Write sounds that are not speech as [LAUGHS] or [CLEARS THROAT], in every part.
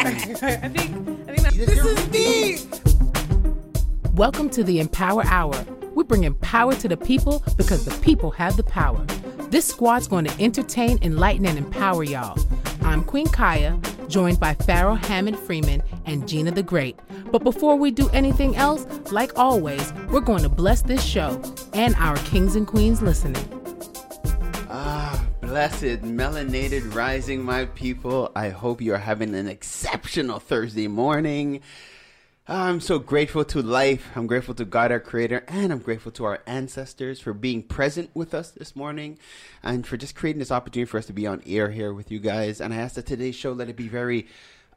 I think. I think this is deep. Welcome to the Empower Hour. We're bringing power to the people because the people have the power. This squad's going to entertain, enlighten, and empower y'all. I'm Queen Kaya, joined by Pharaoh Hammond Freeman and Gina the Great. But before we do anything else, like always, we're going to bless this show and our kings and queens listening. Ah, blessed, melanated rising, my people. I hope you are having an exceptional Thursday morning. I'm so grateful to life. I'm grateful to God, our Creator, and I'm grateful to our ancestors for being present with us this morning and for just creating this opportunity for us to be on air here with you guys. And I ask that today's show let it be very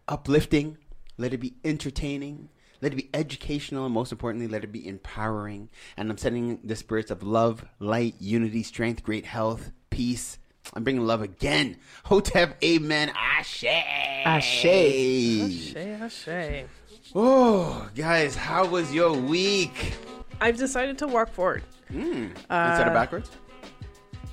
uplifting, let it be entertaining, let it be educational, and most importantly, let it be empowering. And I'm sending the spirits of love, light, unity, strength, great health, peace. I'm bringing love again. Hotep, amen, ashe. Ashe. Ashe, ashe. Oh, guys, how was your week? I've decided to walk forward Mm. Uh, Instead of backwards?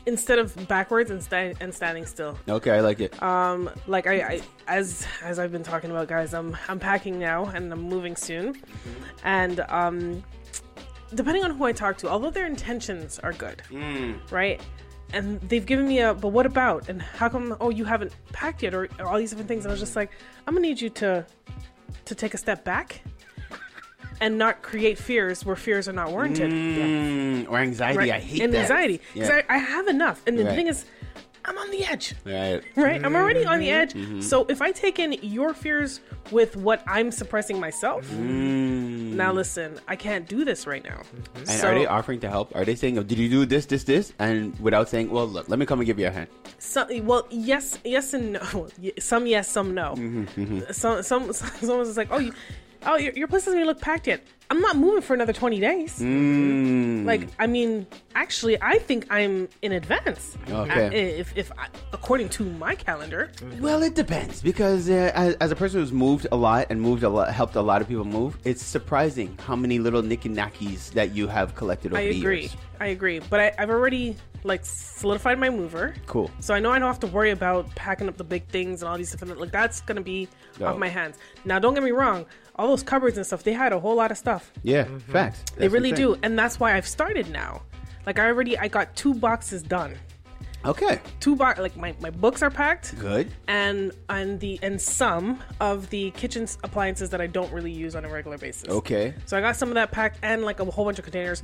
instead of backwards and, sta- and standing still. Okay, I like it. Um, like I, I, as as I've been talking about, guys, I'm I'm packing now and I'm moving soon, and um, depending on who I talk to, although their intentions are good, Mm. right? And they've given me a, but what about? And how come? Oh, you haven't packed yet, or, or all these different things. And I was just like, I'm gonna need you to, to take a step back, and not create fears where fears are not warranted. Mm, Or anxiety. Right? I hate and that. anxiety because Yeah. I, I have enough. And the Right. thing is, I'm on the edge Right. right? I'm already on the edge. Mm-hmm. So if I take in your fears with what I'm suppressing myself, Mm. now listen, I can't do this right now. And So, are they offering to help? Are they saying, oh, "Did you do this, this, this?" And without saying, "Well, look, let me come and give you a hand." so- well, yes, yes and no. [LAUGHS] Some yes, some no. Mm-hmm, Some, some, [LAUGHS] someone's just like, oh, you, oh, your, your place doesn't even look packed yet. I'm not moving for another 20 days. Mm. Like, I mean, actually, I think I'm in advance. Okay. Uh, If, if I, according to my calendar, Well, it depends because uh, as, as a person who's moved a lot and moved a lot, helped a lot of people move, it's surprising how many little knickknackies that you have collected over I the agree. years. I agree. But I, I've already like solidified my mover. Cool. So I know I don't have to worry about packing up the big things and all these different like that's gonna be No. off my hands. Now don't get me wrong, all those cupboards and stuff, they had a whole lot of stuff. Yeah, mm-hmm. facts. they really do. And that's why I've started now. Like I already I got two boxes done. Okay, Two box like my, my books are packed. good. And and the and some of the kitchen appliances that I don't really use on a regular basis. Okay, So I got some of that packed and like a whole bunch of containers.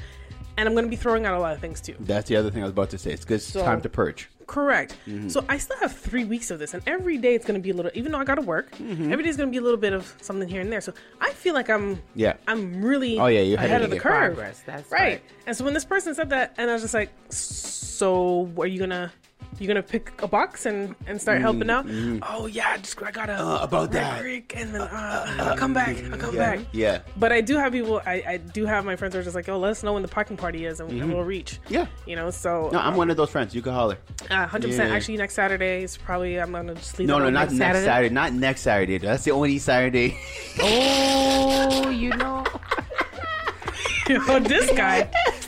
And I'm gonna be throwing out a lot of things too. that's the other thing I was about to say. It's good So- time to purge. Correct. Mm-hmm. So I still have three weeks of this, and every day it's going to be a little. Even though I got to work, Mm-hmm. every day is going to be a little bit of something here and there. So I feel like I'm. Yeah. I'm really. Oh, yeah, you're ahead of the curve. Progress, that's right. right. And so when this person said that, and I was just like, so are you gonna? You gonna pick a box and and start helping out? Oh yeah, I just I gotta Mm-hmm. Uh, about that. Creek, and then uh, I'll come back. I'll come back. Yeah, But I do have people. I, I do have my friends who are just like, oh, let us know when the parking party is, and, and we'll reach. Mm-hmm. yeah. You know, so No, I'm one of those friends. You can holler. uh, hundred percent. Actually, next Saturday is probably I'm gonna just leave. No, no, not next next Saturday. Saturday. Not next Saturday. That's the only Saturday. Oh, you know. [LAUGHS] oh, this guy, [LAUGHS]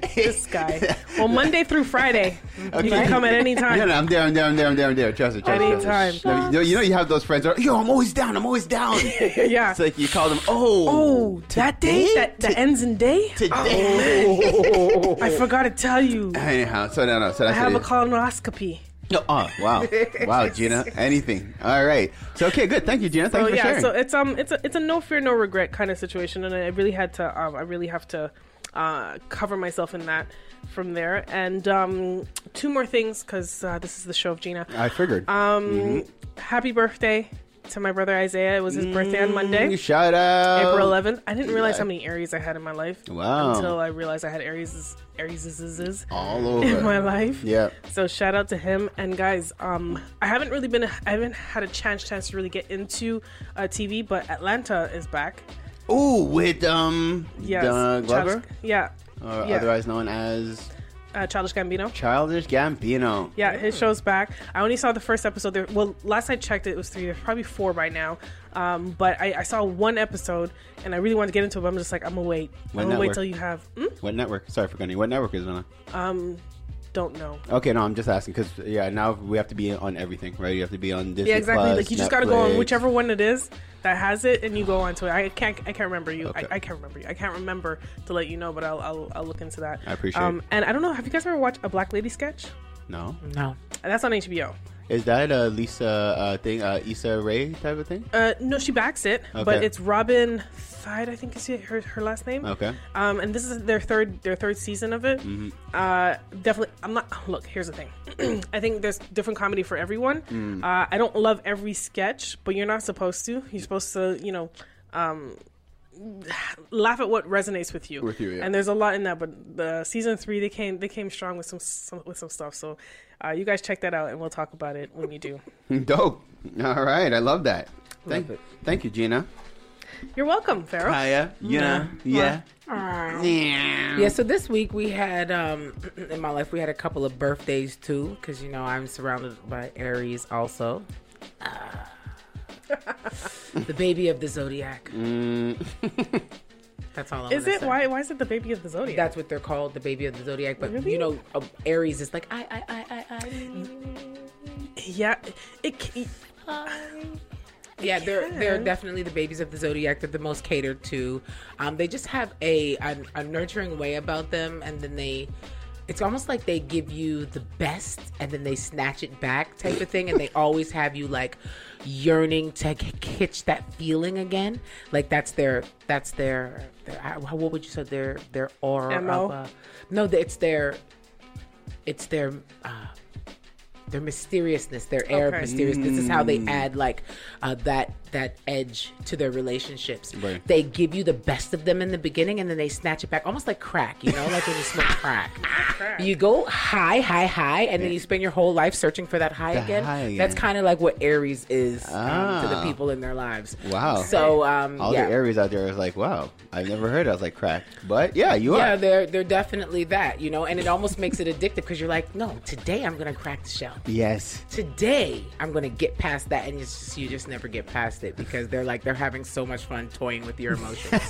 [LAUGHS] this guy. Well, Monday through Friday, you can come at any time. No, no, I'm there, I'm there, I'm there, I'm there, I'm there. Trust it, trust it. Anytime. No, you, know, you know you have those friends. That are, Yo, I'm always down. I'm always down. [LAUGHS] yeah. It's like you call them. Oh, oh, that day that that ends in day. today. Oh, [LAUGHS] I forgot to tell you. Anyhow, so no, no. So I have a colonoscopy. No, oh, wow, wow, Gina. Anything. All right. So okay, good. Thank you, Gina. Thanks So for yeah, sharing. so it's um it's a it's a no fear no regret kind of situation, and I really had to um I really have to uh cover myself in that from there. And um two more things because uh, this is the show of Gina. I figured. Um, happy birthday to my brother Isaiah. It was his birthday on Monday, Mm, Shout out. April 11th. I didn't realize how many Aries I had in my life Wow. until I realized I had Aries Aries All over. [LAUGHS] in my life. Yeah. So shout out to him and guys. Um, I haven't really been. I haven't had a chance chance to really get into uh, TV, but Atlanta is back. Ooh, with um, Yes, the Glover, Childish, yeah, or yeah. otherwise known as uh, Childish Gambino. Childish Gambino. Yeah, his show's back. I only saw the first episode. There, well, last I checked, it was three. There's probably four by now. Um, but I, I saw one episode, and I really wanted to get into it. But I'm just like, I'm gonna wait. What I'm gonna wait till you have. Hmm? What network? Sorry for cutting you. What network is it on? Um, don't know. Okay, no, I'm just asking because yeah, now we have to be on everything, right? You have to be on Disney Yeah, exactly. Plus, like you just got to go on whichever one it is that has it, and you go onto it. I can't. I can't remember you. Okay. I, I can't remember you. I can't remember to let you know, but I'll I'll, I'll look into that. I appreciate Um, it. and I don't know. Have you guys ever watched a Black Lady sketch? No, No. And that's on HBO. Is that a Lisa uh, thing, uh, Issa Rae type of thing? Uh, no, she backs it, but it's Robin Thede, I think is her her last name. Okay, Um, and this is their third their third season of it. Mm-hmm. Uh, definitely, I'm not. Look, here's the thing. [CLEARS THROAT] I think there's different comedy for everyone. Mm. Uh, I don't love every sketch, but you're not supposed to. You're supposed to, you know, um, laugh at what resonates with you. With you, yeah. And there's a lot in that. But the season three, they came they came strong with some, some with some stuff. So, uh, you guys check that out, and we'll talk about it when you do. [LAUGHS] dope. All right, I love that. Thank, Love it. thank you, Gina. You're welcome, Pharaoh. Hiya, you know, yeah. Yeah, so this week we had um [CLEARS THROAT] in my life we had a couple of birthdays too cuz you know I'm surrounded by Aries also. Ah. [LAUGHS] the baby of the zodiac. Mm, [LAUGHS] That's all I'm Is it say. why? Why is it the baby of the zodiac? That's what they're called, the baby of the zodiac. But Really? you know, uh, Aries is like I, I, I, I, I. yeah. It. c- Yeah, they're they're definitely the babies of the zodiac. They're the most catered to. Um, they just have a, a a nurturing way about them, and then they. It's almost like they give you the best and then they snatch it back, type of thing, and they always have you like yearning to k- catch that feeling again. Like that's their that's their, their how, what would you say their their aura MO? of uh, no, it's their it's their uh, their mysteriousness, their air of Okay. mysteriousness. This is how they add like uh, that that edge to their relationships. Right. They give you the best of them in the beginning, and then they snatch it back, almost like crack. You know, like when you smoke [LAUGHS] crack. You go high, high, high, and then you spend your whole life searching for that high again. high again. That's kind of like what Aries is um, to the Ah. people in their lives. Wow. So um, all yeah. the Aries out there is like, wow, I've never heard. I was like, crack, but yeah, you yeah, are. Yeah, they're they're definitely that, you know, and it almost makes it addictive because you're like, no, today I'm gonna crack the shell. Yes. today I'm gonna get past that, and it's just you just never get past it because they're like they're having so much fun toying with your emotions.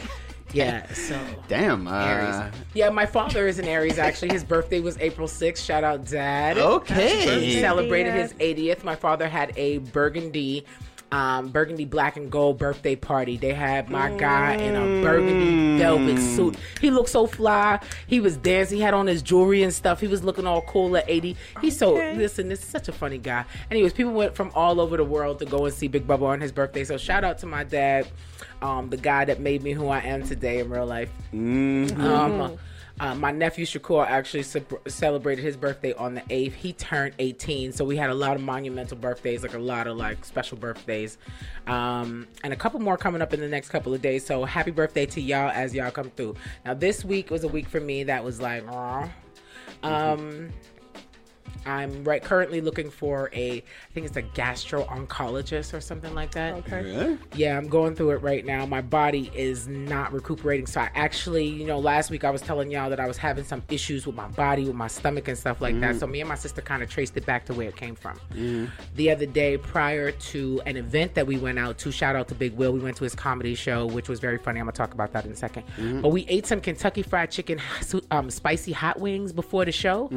[LAUGHS] yeah, so Damn. Aries. Uh, Yeah, my father is an Aries. Actually, his birthday was April 6th. Shout out, Dad. Okay. He okay. celebrated his 80th. My father had a burgundy. Um, burgundy black and gold birthday party. They had my guy in a burgundy velvet suit. He looked so fly. He was dancing. He had on his jewelry and stuff. He was looking all cool at 80. He's so listen. This is such a funny guy. Anyways, people went from all over the world to go and see Big Bubba on his birthday. So shout out to my dad, um, the guy that made me who I am today in real life. Mhm. Um, uh, my nephew Shakur actually ce- celebrated his birthday on the 8th. He turned 18, so we had a lot of monumental birthdays, like a lot of like special birthdays, um, and a couple more coming up in the next couple of days. So happy birthday to y'all as y'all come through. Now this week was a week for me that was like, aw. um. I'm right currently looking for a, I think it's a gastro oncologist or something like that. Okay. Really? Yeah, I'm going through it right now. My body is not recuperating. So I actually, you know, last week I was telling y'all that I was having some issues with my body, with my stomach and stuff like that. Mm-hmm. So me and my sister kind of traced it back to where it came from. Mm-hmm. The other day, prior to an event that we went out to, shout out to Big Will, we went to his comedy show, which was very funny. I'm gonna talk about that in a 2nd mm-hmm. But we ate some Kentucky Fried Chicken, [LAUGHS] um, spicy hot wings before the show,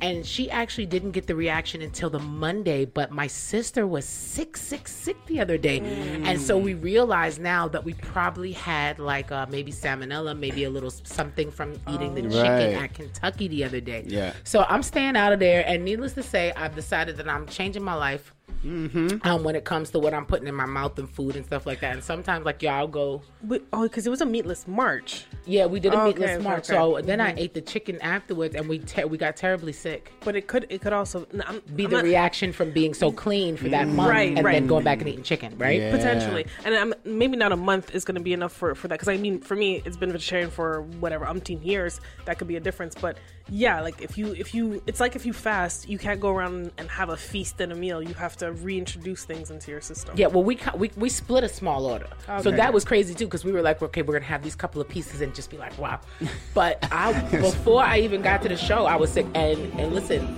and she actually didn't get the reaction until the Monday. But my sister was sick, sick, sick the other day, and so we realized now that we probably had like uh, maybe salmonella, maybe a little something from eating the chicken Right. at Kentucky the other day. Yeah. So I'm staying out of there, and needless to say, I've decided that I'm changing my life. Um, when it comes to what I'm putting in my mouth and food and stuff like that, and sometimes like y'all go, But, oh, because it was a meatless March. yeah, we did a Okay, meatless okay, march. okay. So then I ate the chicken afterwards, and we te- we got terribly sick. But it could it could also no, I'm, Be I'm the not- reaction from being so clean for that month, Right, and right. then going back and eating chicken, right? Yeah. potentially, and I'm, maybe not a month is going to be enough for for that. Because I mean, for me, it's been vegetarian for whatever umpteen years. That could be a difference. But yeah, like if you if you, it's like if you fast, you can't go around and have a feast and a meal. You have to reintroduce things into your system. Yeah, well, we we, we split a small order, so that was crazy too because we were like, okay, we're gonna have these couple of pieces and just be like, wow. [LAUGHS] But I before I even got to the show, I was sick, and and listen,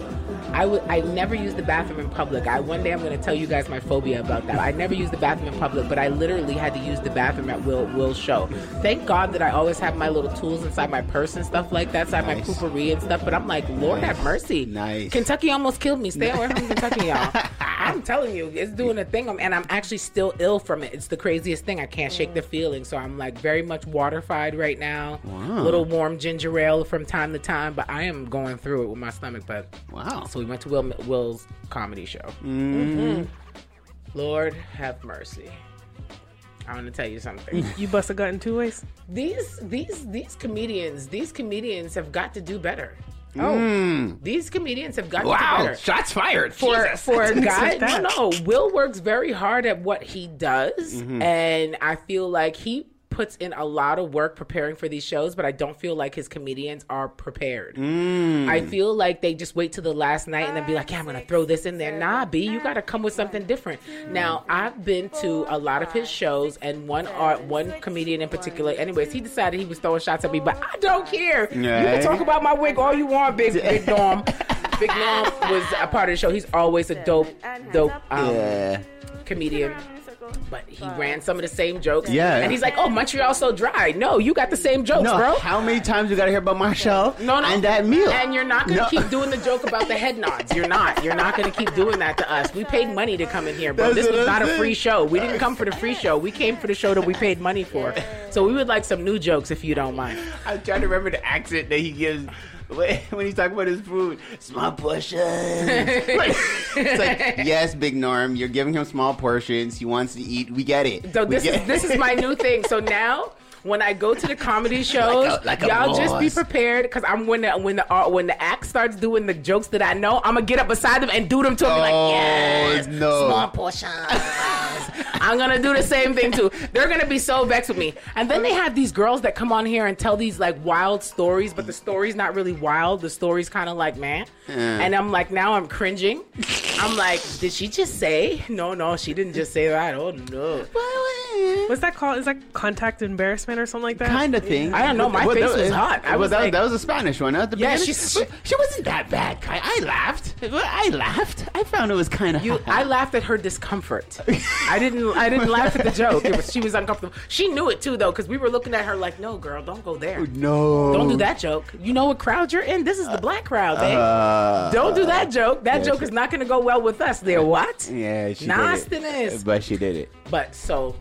I would I never use the bathroom in public. I one day I'm going to tell you guys my phobia about that. I never use the bathroom in public, but I literally had to use the bathroom at Will Will's show. Thank God that I always have my little tools inside my purse and stuff like that, inside Nice. my poopery and stuff. But I'm like, Lord have mercy. Nice. Kentucky almost killed me. Stay away from [LAUGHS] Kentucky, y'all. I'm telling you, it's doing a thing, and I'm actually still ill from it. It's the craziest thing. I can't shake the feeling, so I'm like very much waterified right now. Wow. Little warm ginger ale from time to time, but I am going through it with my stomach. But Wow. so we went to Will Will's comedy show. Mm-hmm. Lord have mercy. I want to tell you something. You bust a gut in two ways. these these these comedians, these comedians have got to do better. Oh. These comedians have got to do Wow. better. Shots fired. for Jesus. for a guy no no will works very hard at what he does Mm-hmm. and i feel like he puts in a lot of work preparing for these shows but i don't feel like his comedians are prepared Mm. i feel like they just wait till the last night and then be like yeah i'm gonna throw this in there nah b you gotta come with something different now i've been to a lot of his shows and one art one comedian in particular anyways he decided he was throwing shots at me but i don't care you can talk about my wig all you want big [LAUGHS] big norm Big Norm was a part of the show. He's always a dope, dope um, Yeah. comedian. But he ran some of the same jokes. Yeah. And he's like, oh, Montreal's so dry. No, you got the same jokes, No, bro. how many times you gotta hear about Marshall No, no. and that meal? And you're not gonna No. keep doing the joke about the head nods. You're not. You're not gonna keep doing that to us. We paid money to come in here, bro. That's This was I'm not a free show. We didn't come for the free show. We came for the show that we paid money for. So we would like some new jokes if you don't mind. I'm trying to remember the accent that he gives [LAUGHS] when he's talking about his food. Small portions. [LAUGHS] Like, it's like, [LAUGHS] yes, Big Norm, you're giving him small portions. He wants to eat. We get it. So We this is this is my new thing. So now when I go to the comedy [LAUGHS] shows, like a y'all just be prepared because I'm when the when the uh, when the act starts doing the jokes that I know, I'm gonna get up beside them and do them to them Oh, like yes, no. small portions. [LAUGHS] I'm gonna do the same thing too. They're gonna be so vexed with me. And then they have these girls that come on here and tell these like wild stories, but the story's not really wild. The story's kind of like man. And I'm like, now I'm cringing. I'm like, did she just say? No, no, she didn't just say that. Oh no. What's that called? Is that contact embarrassment or something like that? kind of thing. I don't know, my face that was hot. I well, was that, like- that was a Spanish one. At the Yeah, beginning. she's- But she wasn't that bad. Kai. I laughed. I laughed. I found it was kind of. You, I laughed at her discomfort. I didn't. I didn't laugh at the joke. It was, she was uncomfortable. She knew it too, though, because we were looking at her like, "No, girl, don't go there. no. Don't do that joke. You know what crowd you're in? This is the black crowd, babe. Uh, don't do that joke. That yeah, joke she- is not going to go well with us. There, what? Yeah, she did Nastiness. it. But she did it. But so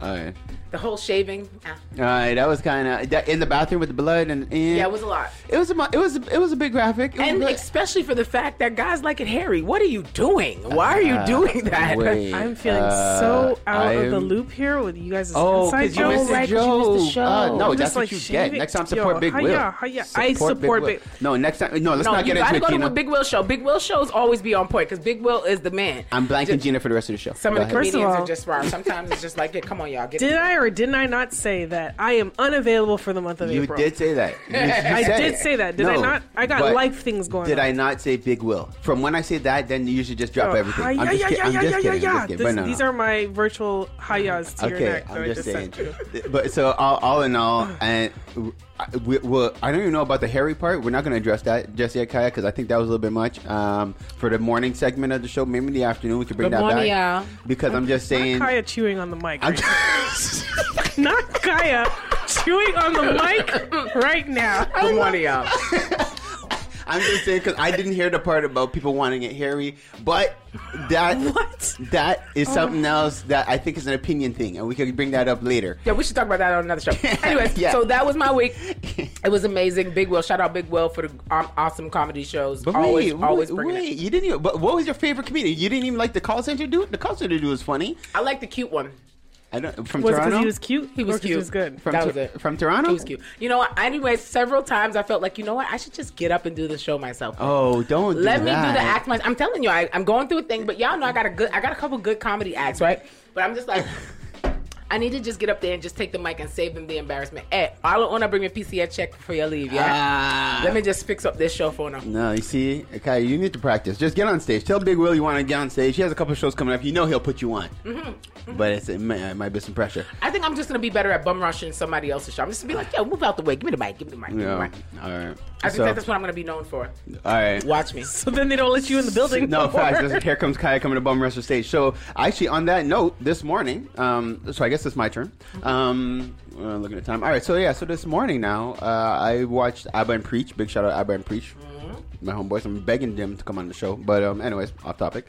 All right. The whole shaving, ah, All right. That was kind of in the bathroom with the blood and. and yeah, it was a lot. It was a it was a, it was a big graphic. It And good. especially for the fact that guys like it hairy. What are you doing? Why are you doing that? Uh, wait. [LAUGHS] I'm feeling Uh, so out of the loop here with you guys' Oh, inside because you jokes. missed the you missed the show. Uh, no, I'm that's what like, you shaving- get. Next time, Yo, support Big hiya, Will. hiya. I support Big- No, next time. No, let's No, not get into it. you get gotta go to Gina. a Big Will show. Big Will shows always be on point because Big Will is the man. I'm blanking Just- Gina for the rest of the show. Some of the ahead. First of comedians are just wrong. Sometimes it's just like, come on, y'all, [LAUGHS] Did. I or didn't I not say that I am unavailable for the month of You April? You did say that. [LAUGHS] You- you I did it. say that. Did I not? I got life things going on. Did on. I not say Big Will? From when I say that, then you should just drop Oh, everything. hi- I'm yeah, just yeah, kidding. yeah, I'm yeah, just yeah, kidding. I'm yeah. just kidding. This- no, These no. are my virtual hayas to your neck. that I'm just just saying. But so all, all in all, [SIGHS] and we, well, I don't even know about the hairy part. We're not going to address that just yet, Kaya, because I think that was a little bit much. Um, for the morning segment of the show, maybe in the afternoon we could bring Good that morning, back. y'all. Because I'm just saying. Not Kaya chewing on the mic. I'm right. [LAUGHS] Not Kaya chewing on the mic right now. Good morning, y'all. [LAUGHS] I'm just saying because I didn't hear the part about people wanting it hairy, but that What? that is something else that I think is an opinion thing, and we could bring that up later. Yeah, we should talk about that on another show. [LAUGHS] Anyways, Yeah. so that was my week. [LAUGHS] It was amazing. Big Will, shout out Big Will for the um, awesome comedy shows. But always, wait, always wait, bringing wait, it. you didn't. Even, but what was your favorite comedian? You didn't even like the call center dude. The call center dude was funny. I like the cute one. I don't from Was it because Toronto. he was cute? He was cute. He was good. from that Tor- was it. From Toronto. He was cute. You know what? Anyways, several times I felt like, you know what? I should just get up and do the show myself. Oh, don't do Let me that. do the act myself. I'm telling you, I, I'm going through a thing, but y'all know I got a good, I got a couple good comedy acts, right? But I'm just like, I need to just get up there and just take the mic and save them the embarrassment. Hey, I don't want to bring your PCA check before you leave, yeah? Ah. Let me just fix up this show for now. No, you see, okay, you need to practice. Just get on stage. Tell Big Will you want to get on stage. He has a couple shows coming up. You know he'll put you on. Mm-hmm. But it's, it, might, it might be some pressure. I think I'm just gonna be better at bum rushing somebody else's show. I'm just gonna be like, yo, move out the way. Give me the mic. Give me the mic. Give me the Yeah. mic. All right. I think So- that's what I'm going to be known for. All right. Watch me. So then they don't let you in the building. No, more. facts. This- Here comes Kaya coming to Bum rush the stage. So, actually, on that note, this morning, um, so I guess it's my turn. Um, uh, looking at time. All right, so yeah, so this morning now, uh, I watched Abba and Preach. Big shout out Abba and Preach. My homeboys. I'm begging them to come on the show. But, um, anyways, off topic.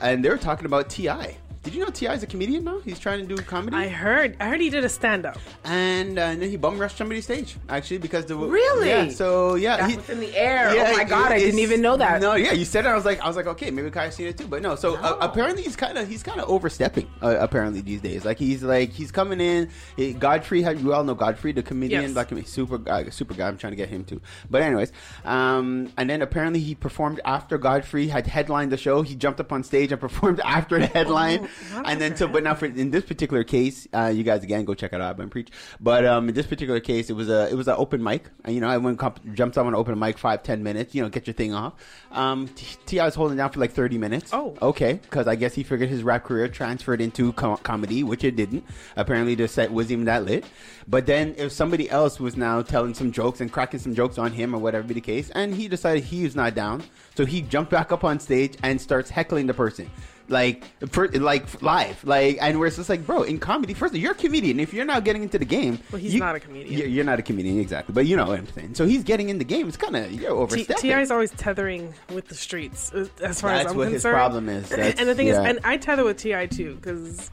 And they were talking about T.I. Did you know T.I. is a comedian now? He's trying to do comedy. I heard. I heard he did a stand up. and, uh, and then he bum rushed somebody's stage, actually, because the. Really? Yeah, so, yeah. That's he- what's in the air. Yeah, oh my god, I didn't even know that. No, yeah, you said it. I was like, I was like, okay, maybe Kai's seen it too, but no. So uh, apparently, he's kind of he's kind of overstepping. Uh, apparently these days, like he's like he's coming in. He, Godfrey, you all know Godfrey, the comedian, Yes. black comedian, super guy, super guy. I'm trying to get him too. But anyways, um, and then apparently he performed after Godfrey had headlined the show. He jumped up on stage and performed [LAUGHS] after the headline, Oh, and then so. But now for in this particular case, uh, you guys again go check it out and preach. But um, in this particular case, it was a it was an open mic, and you know everyone comp- jumps on an open mic five ten minutes. You know, get your thing off. Um, T.I. was holding down for like thirty minutes. Oh. okay, because I guess he figured his rap career transferred into co- comedy, which it didn't. Apparently, the set wasn't even that lit. But then if somebody else was now telling some jokes and cracking some jokes on him or whatever be the case, and he decided he was not down, so he jumped back up on stage and starts heckling the person. Like, for, like live, like, and where it's just like, bro, in comedy, first, you're a comedian. If you're not getting into the game, Well, he's you- not a comedian. You're, you're not a comedian, exactly. But you know what I'm saying. So he's getting in the game. It's kind of you're overstepping. T.I. is always tethering with the streets, uh, as far as I'm what his problem is. That's- [LAUGHS] and the thing yeah. is, and I tether with T.I. too, because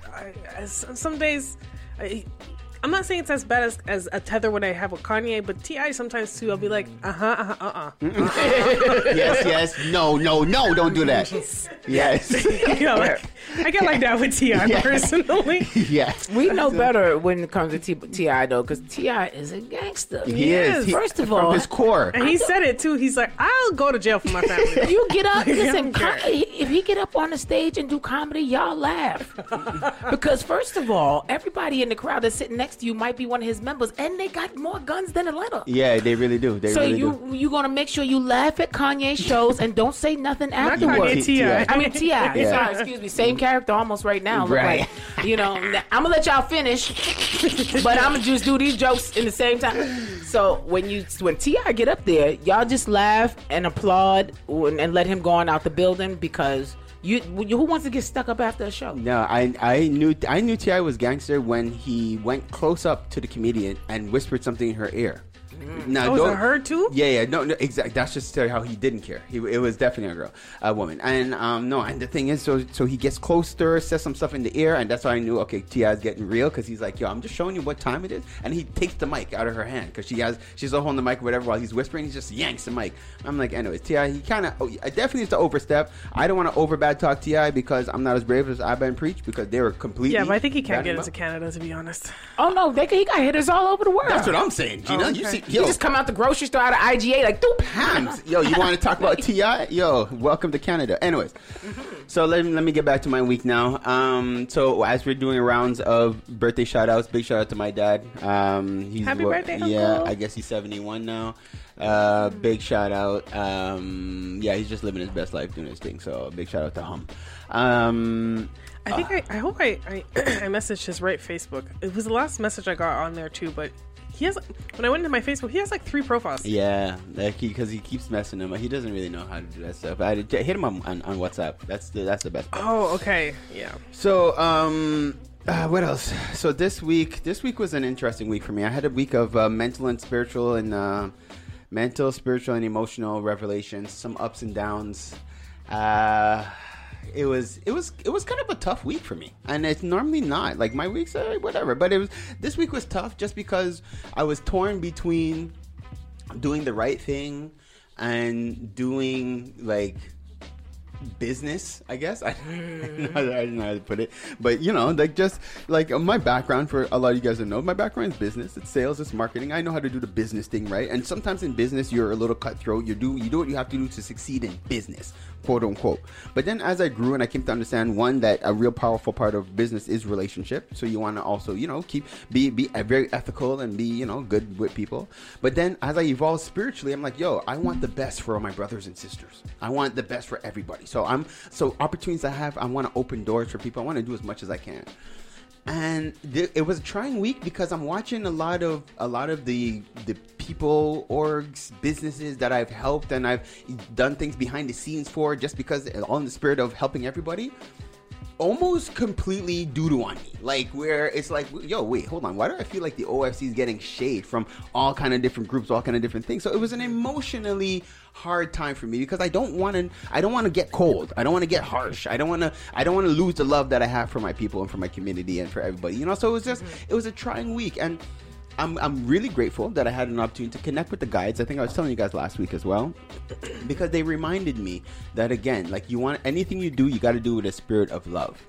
some days, I, I'm not saying it's as bad as, as a tether when I have with Kanye, but T.I. sometimes too, I'll be like, uh huh, uh huh, uh uh. [LAUGHS] yes, yes. No, no, no. Don't do that. Yes, you know, like, I get like that with T.I. [LAUGHS] Yeah. personally. [LAUGHS] yes. We know better when it comes to T.I. though, because T.I. is a gangster. He is. He- First of from all, his core. And he said it too. He's like, I'll go to jail for my family. You get up, I listen. don't care. co- if he get up on the stage and do comedy, y'all laugh because first of all, everybody in the crowd that's sitting next to you might be one of his members, and they got more guns than Atlanta. Yeah, they really do. They So really you do. you gonna make sure you laugh at Kanye shows and don't say nothing Not afterwards. Kanye, Ti. T.I. I mean Ti. Sorry, excuse me. Same character almost right now. Look Right. like, you know, I'm gonna let y'all finish, but I'm gonna just do these jokes in the same time. So when you when T.I. get up there, y'all just laugh and applaud and, and let him go on out the building because you, who wants to get stuck up after a show? No, I I knew I knew T.I. was gangster when he went close up to the comedian and whispered something in her ear. Now, Oh, was it don't- her too? Yeah, yeah, no, no, exactly. That's just to tell you how he didn't care. He, it was definitely a girl, a woman, and um, no, and the thing is, so so he gets closer, says some stuff in the ear, and that's why I knew, okay, T.I. is getting real because he's like, yo, I'm just showing you what time it is, and he takes the mic out of her hand because she has, she's all holding the mic or whatever while he's whispering, he just yanks the mic. I'm like, anyways, T.I., he kind of, oh, definitely needs to overstep. I don't want to over bad talk T.I. because I'm not as brave as I've been preached because they were completely. Yeah, but I think he can't get into. Canada, to be honest. Oh no, they, he got hitters all over the world. That's what I'm saying, Gina. Oh, You see, He yo, just come out the grocery store out of IGA like, doop. pounds. Yo, you want to talk about [LAUGHS] T.I.? Yo, welcome to Canada. Anyways, so let me, let me get back to my week now. Um, so as we're doing rounds of birthday shout outs, big shout out to my dad. Um, he's Happy what- birthday, Yeah, Uncle. I guess he's 71 now. Uh, big shout out. Um, yeah, he's just living his best life doing his thing. So big shout out to him. Um, I think I, I hope I, I [CLEARS THROAT] I messaged his right Facebook. It was the last message I got on there too, but he has when I went into my Facebook, he has like three profiles. yeah, like because he, keeps messing him. up. He doesn't really know how to do that stuff. I hit him on, on, on WhatsApp. That's the that's the best. part. Oh, okay, yeah. So, um, uh, what else? So this week, this week was an interesting week for me. I had a week of uh, mental and spiritual and uh, mental, spiritual, and emotional revelations. Some ups and downs. Uh, it was it was it was kind of a tough week for me, and it's normally not. Like my weeks are whatever, but it was this week was tough just because I was torn between doing the right thing and doing like business, I guess. [LAUGHS] I, don't know how to put it, but you know, like just like my background for a lot of you guys that know, my background is business. It's sales. It's marketing. I know how to do the business thing right. And sometimes in business, you're a little cutthroat. You do you do what you have to do to succeed in business, quote unquote. But then as I grew and I came to understand one that a real powerful part of business is relationship. So you want to also you know keep be be very ethical and be you know good with people. But then as I evolved spiritually, I'm like, yo, I want the best for all my brothers and sisters. I want the best for everybody. So I'm so opportunities I have, I want to open doors for people. I want to do as much as I can. and th- it was a trying week because I'm watching a lot of a lot of the the people, orgs, businesses that I've helped and I've done things behind the scenes for, just because all in the spirit of helping everybody almost completely doodle on me. Like where it's like, yo, wait, hold on. Why do I feel like the OFC is getting shade from all kind of different groups, all kind of different things? So it was an emotionally hard time for me because I don't want to. I don't want to get cold. I don't want to get harsh. I don't want to. I don't want to lose the love that I have for my people and for my community and for everybody. You know. So it was just. Mm-hmm. It was a trying week and. I'm, I'm really grateful that I had an opportunity to connect with the guides. I think I was telling you guys last week as well, because they reminded me that again, like you want anything you do, you got to do with a spirit of love,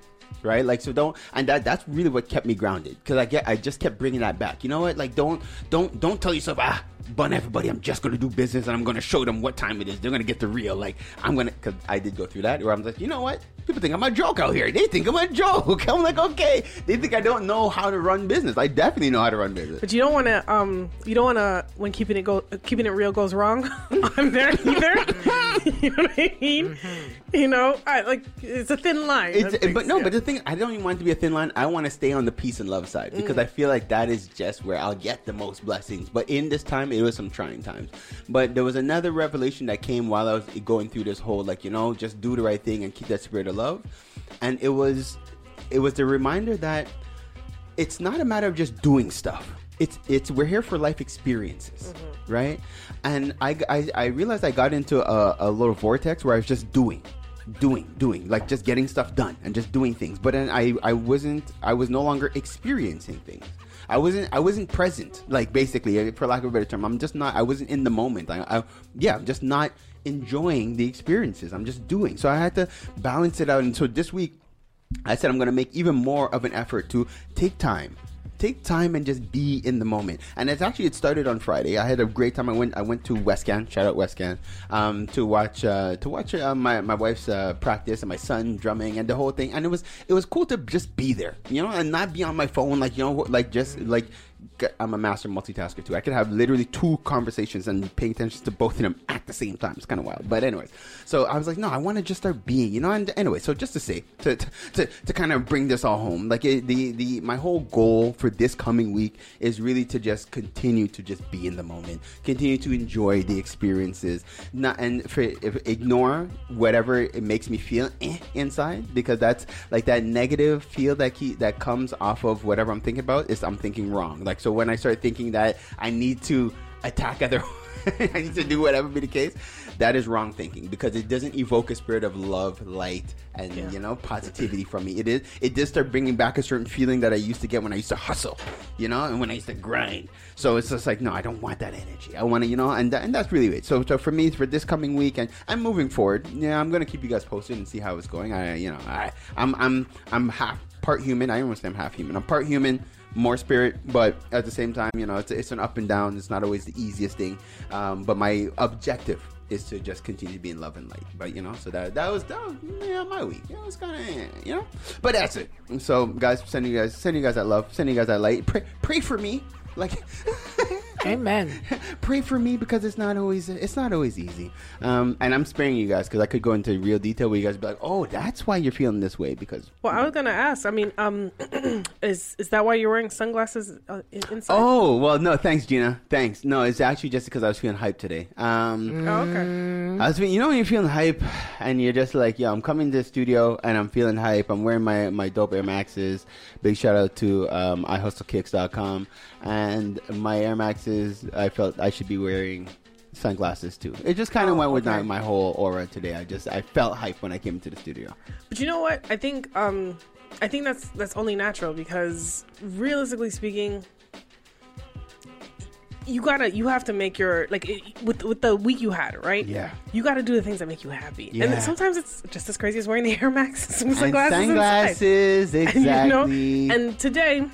right? Like so, don't and that that's really what kept me grounded because I get I just kept bringing that back. You know what? Like don't don't don't tell yourself ah bun everybody. I'm just gonna do business and I'm gonna show them what time it is. They're gonna get the real. Like I'm gonna because I did go through that where I'm like, you know what? People think I'm a joke out here. They think I'm a joke. [LAUGHS] I'm like, okay. They think I don't know how to run business. I definitely know how to run business. But you don't want to. Um, you don't want to when keeping it go, keeping it real goes wrong. [LAUGHS] I'm there either. [LAUGHS] you know what I mean? You know, I, like it's a thin line. It's, things, but no, yeah. but the thing, I don't even want it to be a thin line. I want to stay on the peace and love side because I feel like that is just where I'll get the most blessings. But in this time, it was some trying times. But there was another revelation that came while I was going through this whole, like, you know, just do the right thing and keep that spirit of love. And it was, it was the reminder that it's not a matter of just doing stuff. It's it's we're here for life experiences, mm-hmm. right? And I, I I realized I got into a, a little vortex where I was just doing, doing, doing, like just getting stuff done and just doing things. But then I I wasn't I was no longer experiencing things. I wasn't I wasn't present. Like basically, for lack of a better term, I'm just not. I wasn't in the moment. I, I yeah, I'm just not enjoying the experiences. I'm just doing. So I had to balance it out. And so this week. I said I'm going to make even more of an effort to take time. Take time and just be in the moment. And it's actually it started on Friday. I had a great time. I went I went to Westcan, shout out Westcan, um, to watch uh, to watch uh, my my wife's uh, practice and my son drumming and the whole thing. And it was it was cool to just be there, you know, and not be on my phone like you know like just like I'm a master multitasker too. I could have literally two conversations and pay attention to both of them at the same time. It's kind of wild. But anyways, so I was like, no, I want to just start being, you know. And anyway, so just to say, to to, to, kind of bring this all home, like the the my whole goal for this coming week is really to just continue to just be in the moment, continue to enjoy the experiences, not and for if, ignore whatever it makes me feel eh, inside because that's like that negative feel that ke- that comes off of whatever I'm thinking about is I'm thinking wrong. Like so when I start thinking that I need to attack other [LAUGHS] I need to do whatever be the case, that is wrong thinking because it doesn't evoke a spirit of love, light, and Yeah. you know positivity from me. It is it did start bringing back a certain feeling that I used to get when I used to hustle, you know, and when I used to grind. So it's just like no, I don't want that energy. I want to, you know, and that, and that's really it. So so for me for this coming week and I'm moving forward. Yeah, I'm gonna keep you guys posted and see how it's going. I you know I I'm I'm I'm half part human. I almost am half human. I'm part human more spirit, but at the same time, you know, it's, it's an up and down. It's not always the easiest thing. Um, but my objective is to just continue to be in love and light. But you know, so that that was that was yeah, my week. Yeah, it's kind of you know, but that's it. So guys, sending you guys sending you guys that love, sending you guys that light. Pray pray for me, like. [LAUGHS] Amen. [LAUGHS] pray for me because it's not always it's not always easy um, and i'm sparing you guys because i could go into real detail where you guys would be like oh that's why you're feeling this way because Well, I was gonna ask. I mean, um, [CLEARS THROAT] is is that why you're wearing sunglasses uh, inside? Oh well, no, thanks, Gina. Thanks. No, it's actually just because I was feeling hype today. Um, Oh, okay. I was, feeling, you know, when you're feeling hype, and you're just like, yo, I'm coming to the studio, and I'm feeling hype. I'm wearing my my dope Air Maxes. Big shout out to um, iHustleKicks.com, and my Air Maxes. I felt I should be wearing sunglasses too. It just kind of Oh, went with okay. my, my whole aura today. I just I felt hype when I came into the studio. But you know what? I think um, I think that's that's only natural because realistically speaking, you gotta you have to make your like it, with with the week you had right. Yeah. You got to do the things that make you happy, Yeah. and sometimes it's just as crazy as wearing the [LAUGHS] Air Max and And sunglasses. inside. sunglasses, [LAUGHS] exactly. you know and today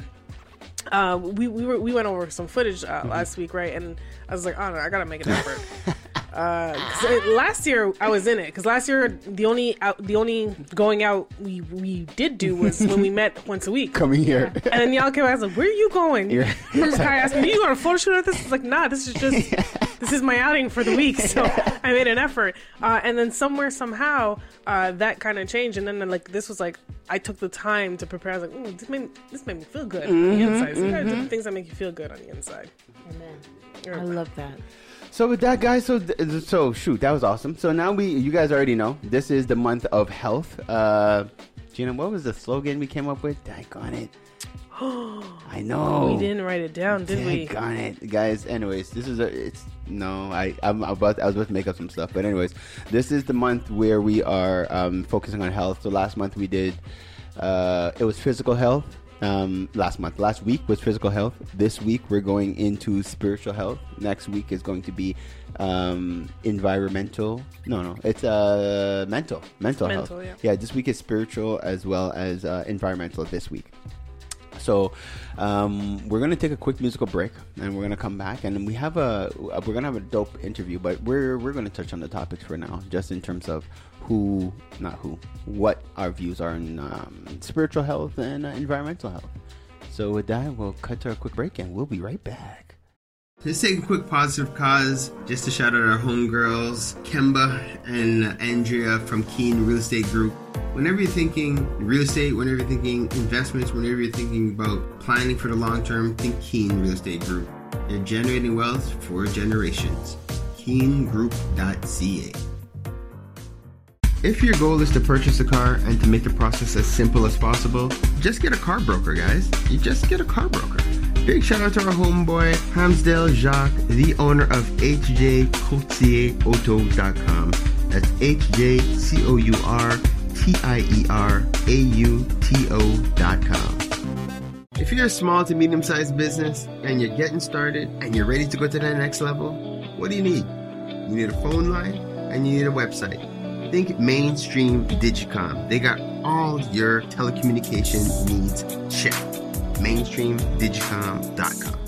uh, we, we were we went over some footage uh, last week right? And i was like oh no i gotta make an effort [LAUGHS] uh 'cause it- last year i was in it because last year the only out the only going out we we did do was when we met once a week Coming here. and then y'all came out I was like, where are you going? You're- Remember Kai asked me, you going to photo shoot with this? It's like, nah, this is just [LAUGHS] this is my outing for the week, [LAUGHS] so I made an effort. Uh, and then somewhere, somehow, uh, that kind of changed. And then, like, this was like, I took the time to prepare. I was like, Ooh, this, made, this made me feel good on the inside. So you gotta do the things that make you feel good on the inside. Amen. I love that. So with that, guys, so th- so shoot, that was awesome. So now we, you guys already know, this is the month of health. Uh, Gina, what was the slogan we came up with? Daggone it. [GASPS] I know. We didn't write it down, did we? Daggone it, guys. Anyways, this is a. It's no. I I'm about. I was about to make up some stuff, but anyways, this is the month where we are um, focusing on health. So last month we did. Uh, it was physical health. Um, last month, last week was physical health. This week we're going into spiritual health. Next week is going to be um, environmental. No, no, it's uh, mental, mental, Mental, health. yeah. yeah, this week is spiritual as well as uh, environmental. This week. So um, we're gonna take a quick musical break, and we're gonna come back, and we have a we're gonna have a dope interview, but we're we're gonna touch on the topics for now, just in terms of who, not who, what our views are in um, spiritual health and uh, environmental health. So with that, we'll cut to a quick break, and we'll be right back. Let's take a quick positive cause just to shout out our homegirls, Kemba and Andrea from Keen Real Estate Group. Whenever you're thinking real estate, whenever you're thinking investments, whenever you're thinking about planning for the long term, think Keen Real Estate Group. They're generating wealth for generations. KeenGroup.ca. If your goal is to purchase a car and to make the process as simple as possible, just get a car broker, guys. You just get a car broker. Big shout out to our homeboy, Hamsdale Jacques, the owner of HJCourtierAuto.com. That's H-J-C-O-U-R-T-I-E-R-A-U-T-O.com. If you're a small to medium sized business and you're getting started and you're ready to go to that next level, what do you need? You need a phone line and you need a website. Think mainstream Digicom. They got all your telecommunication needs checked. Mainstreamdigicom.com.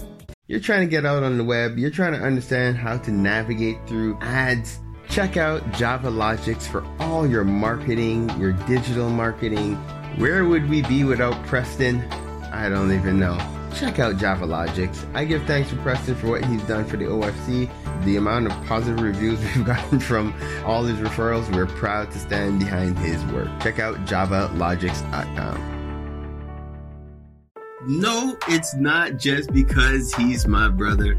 You're trying to get out on the web, you're trying to understand how to navigate through ads. Check out Java Logics for all your marketing, your digital marketing. Where would we be without Preston? I don't even know. Check out Java Logics. I give thanks to Preston for what he's done for the OFC. The amount of positive reviews [LAUGHS] we've gotten from all his referrals, we're proud to stand behind his work. Check out javalogics.com. No, it's not just because he's my brother.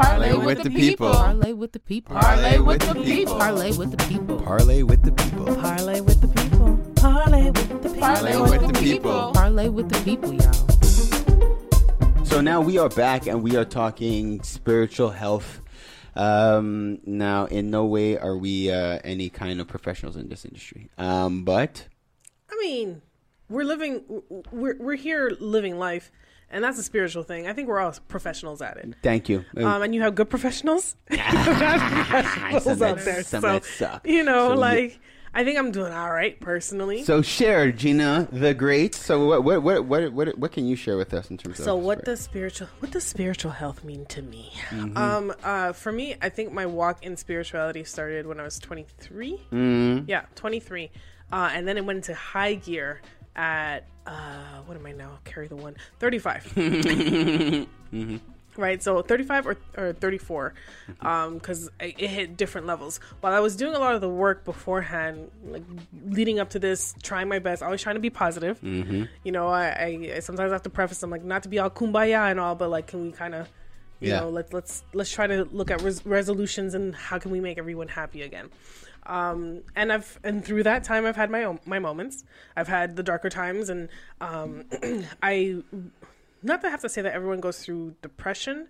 Parlay with the people. Parlay with the people. Parlay with the people. Parlay with the people. Parlay with the people. Parlay with the people. Parlay with the people. Parlay with the people. Parlay with the people, y'all. So now we are back and we are talking spiritual health. Um, now, in no way are we uh, any kind of professionals in this industry. Um, but I mean, we're living, we're we're here living life, and that's a spiritual thing. I think we're all professionals at it. Thank you. Um, and you have good professionals. [LAUGHS] You professionals Some out there. So, suck. you know, So, like I think I'm doing all right personally. So share, Gina the Great. So what what what what what, what can you share with us in terms of So what does spiritual what does spiritual health mean to me? Mm-hmm. Um uh for me, I think my walk in spirituality started when I was 23. Mm, Yeah, 23. Uh and then it went into high gear at uh what am I now? Carry the one. 35. [LAUGHS] Mm-hmm. Right, so 35 or, or 34, um, because it it hit different levels. While I was doing a lot of the work beforehand, like leading up to this, trying my best, always trying to be positive. Mm-hmm. You know, I, I, I sometimes have to preface them like not to be all kumbaya and all, but like, can we kind of, you Yeah. know, let, let's let's try to look at res- resolutions and how can we make everyone happy again. Um, and I've and through that time, I've had my own my moments. I've had the darker times, and um, [CLEARS THROAT] I not that I have to say that everyone goes through depression,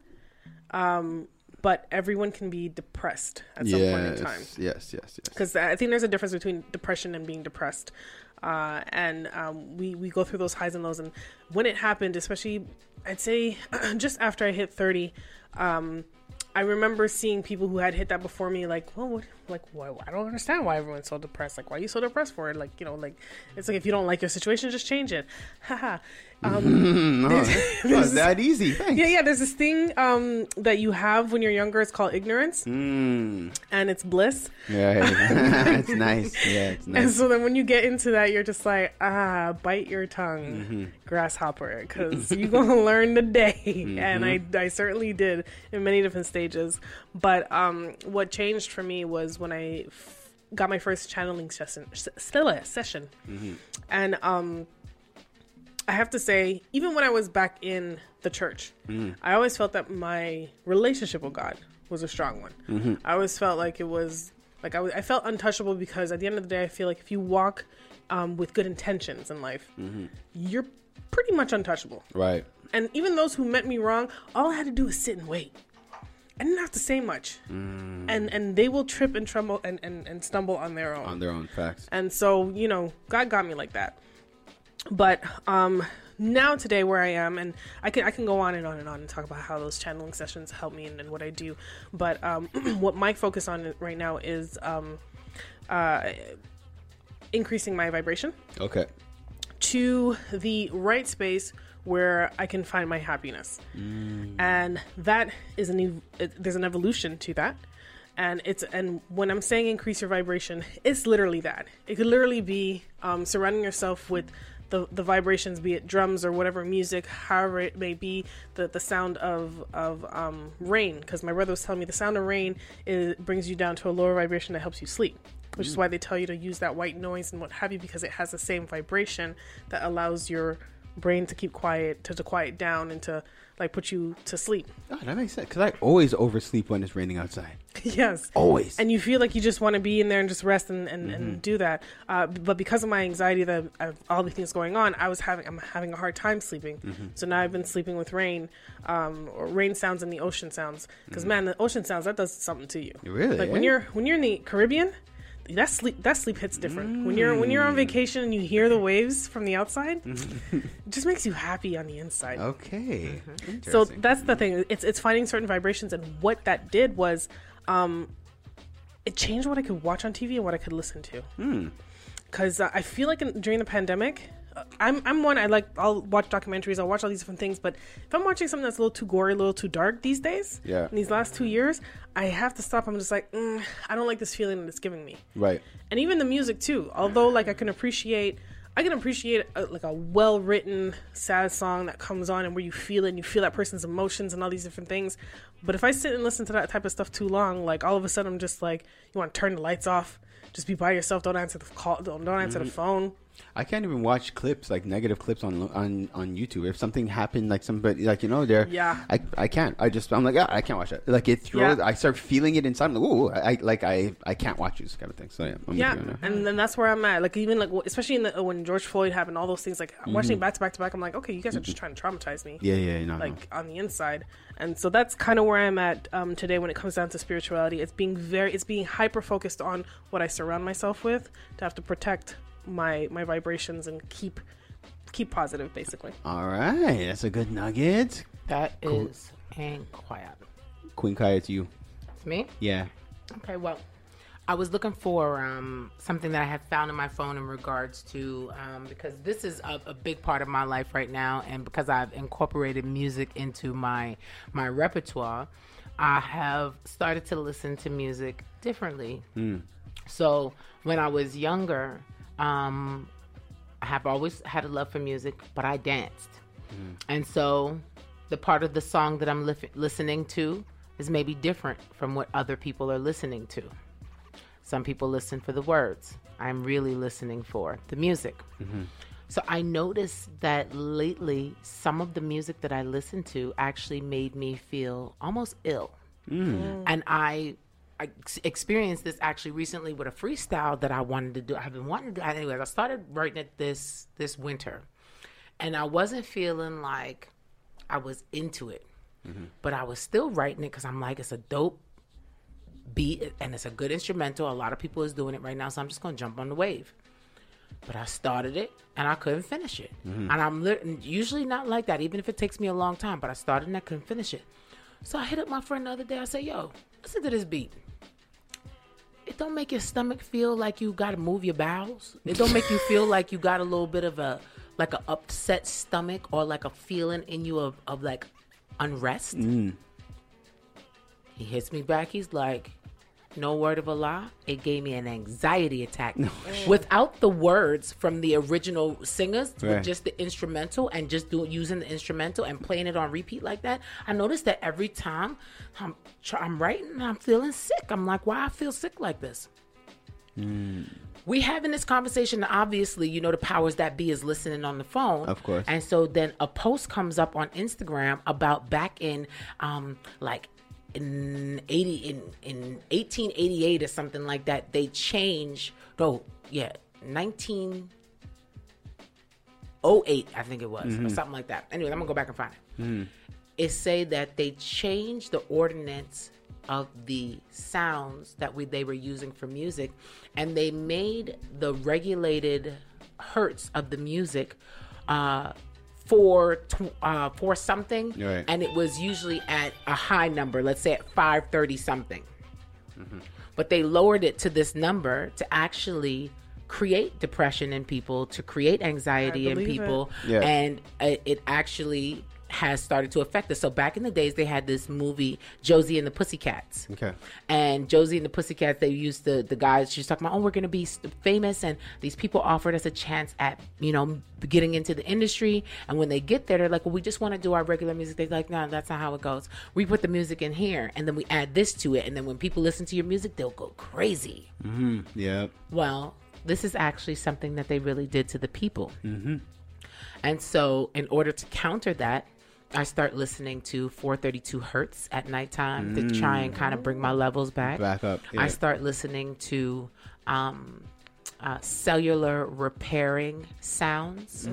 um, but everyone can be depressed at some point in time. yes, yes, yes, yes. Because I think there's a difference between depression and being depressed, uh, and um, we we go through those highs and lows. And when it happened, especially, I'd say [CLEARS THROAT] just after I hit thirty, um, I remember seeing people who had hit that before me, like, well, what, like, why, I don't understand why everyone's so depressed. Like, why are you so depressed for it? Like, you know, like, it's like if you don't like your situation, just change it. [LAUGHS] Haha. um, [LAUGHS] no, [LAUGHS] that easy. Thanks. yeah, yeah. There's this thing um, that you have when you're younger. It's called ignorance, Mm, and it's bliss. yeah, it's nice. Yeah, it's nice. And so then when you get into that, you're just like, ah, bite your tongue, Mm-hmm. grasshopper, because you're going to learn today. Mm-hmm. And I, I certainly did in many different stages. But um, what changed for me was when I f- got my first channeling session, s- still a session. Mm-hmm. And um, I have to say, even when I was back in the church, Mm. I always felt that my relationship with God was a strong one. Mm-hmm. I always felt like it was like I was- I felt untouchable because at the end of the day, I feel like if you walk um, with good intentions in life, Mm-hmm. you're pretty much untouchable. right. And even those who meant me wrong, all I had to do was sit and wait. I didn't have to say much, Mm. and and they will trip and tremble and, and, and stumble on their own. On their own facts. And so, you know, God got me like that. But um now today where I am and I can I can go on and on and on and talk about how those channeling sessions help me and, and what I do. But um [CLEARS THROAT] what my focus on right now is um uh increasing my vibration Okay. to the right space where I can find my happiness. And that is an ev- there's an evolution to that. And it's and when I'm saying increase your vibration, it's literally that. It could literally be um, surrounding yourself with the, the vibrations, be it drums or whatever music, however it may be, the, the sound of of um, rain. Because my brother was telling me the sound of rain is, brings you down to a lower vibration that helps you sleep which is why they tell you to use that white noise and what have you because it has the same vibration that allows your brain to keep quiet to, to quiet down and to like put you to sleep Oh, that makes sense. Because I always oversleep when it's raining outside. [LAUGHS] yes Always. and you feel like you just want to be in there and just rest and, and, and do that uh, but because of my anxiety that of all the things going on i was having i'm having a hard time sleeping so now i've been sleeping with rain um, or rain sounds and the ocean sounds because man the ocean sounds that does something to you Really, like eh? when you're when you're in the caribbean that sleep that sleep hits different when you're when you're on vacation and you hear the waves from the outside [LAUGHS] it just makes you happy on the inside okay. so that's the thing. It's it's finding certain vibrations, and what that did was, um, it changed what I could watch on TV and what I could listen to. Hmm. Because uh, I feel like in, during the pandemic, I'm I'm one I like. I'll watch documentaries. I'll watch all these different things. But if I'm watching something that's a little too gory, a little too dark these days, Yeah. in these last two years, I have to stop. I'm just like, mm, I don't like this feeling that it's giving me right. and even the music too although like i can appreciate i can appreciate a, like a well written sad song that comes on and where you feel it and you feel that person's emotions and all these different things but if i sit and listen to that type of stuff too long like all of a sudden i'm just like you want to turn the lights off just be by yourself don't answer the call don't, don't answer the phone I can't even watch clips like negative clips on on on YouTube. If something happened, like somebody like you know, there, Yeah. I I can't. I just I'm like, yeah, I can't watch it. Like it throws. Yeah. I start feeling it inside. I'm like, ooh, I like I I can't watch this kind of thing. So yeah, I'm yeah with you on that. and then that's where i'm at like even like especially in the, when george floyd happened all those things like watching Mm-hmm. back to back to back i'm like okay you guys are just trying to traumatize me yeah, yeah, no, no. like on the inside and so that's kind of where i'm at um, today when it comes down to spirituality it's being very it's being hyper focused on what i surround myself with to have to protect my my vibrations and keep keep positive, basically. All right, that's a good nugget. That is and quiet. Queen Kai, it's you. It's me. Yeah. Okay, well, I was looking for um, something that I had found in my phone in regards to um, because this is a, a big part of my life right now, and because I've incorporated music into my my repertoire, I have started to listen to music differently. So when I was younger, um, I have always had a love for music, but I danced, mm. and so the part of the song that I'm lif- listening to is maybe different from what other people are listening to. Some people listen for the words. I'm really listening for the music. Mm-hmm. So I noticed that lately, some of the music that I listened to actually made me feel almost ill. Mm. Oh. And I, I experienced this actually recently with a freestyle that I wanted to do. I've been wanting to do. Anyways, I started writing it this this winter, and I wasn't feeling like I was into it, mm-hmm. but I was still writing it because I'm like, it's a dope beat and it's a good instrumental. A lot of people is doing it right now, so I'm just gonna jump on the wave. But I started it and I couldn't finish it, mm-hmm. and I'm lit- usually not like that, even if it takes me a long time. But I started and I couldn't finish it, so I hit up my friend the other day. I said, "Yo, listen to this beat." It don't make your stomach feel like you got to move your bowels. It don't make you feel like you got a little bit of a like a upset stomach or like a feeling in you of, of like unrest. Mm. He hits me back. He's like, no word of a lie. It gave me an anxiety attack. Without the words from the original singers, Right. with just the instrumental and just doing using the instrumental and playing it on repeat like that, I noticed that every time I'm I'm writing, I'm feeling sick. I'm like, why I feel sick like this? We having this conversation. Obviously, you know the powers that be is listening on the phone, Of course. and so then a post comes up on Instagram about back in um like in 80 in in 1888 or something like that they changed no yeah 1908 I think it was or something like that. Anyway I'm gonna go back and find it. It say that they changed the ordinance of the sounds that we they were using for music and they made the regulated hertz of the music uh for tw- uh for something Right. and it was usually at a high number let's say at 530 something but they lowered it to this number to actually create depression in people to create anxiety in people Yeah. and it, it actually has started to affect us so back in the days they had this movie josie and the pussycats Okay. and Josie and the Pussycats, they used the the guys. She's talking about, oh, we're gonna be famous, and these people offered us a chance at you know getting into the industry. And when they get there, they're like, well, we just want to do our regular music. They're like, no, that's not how it goes. We put the music in here, and then we add this to it, and then when people listen to your music, they'll go crazy. Yep. Well, this is actually something that they really did to the people. Mm-hmm. And so, in order to counter that, I start listening to 432 hertz at nighttime to try and kind of bring my levels back. Back up, I start listening to um, uh, cellular repairing sounds,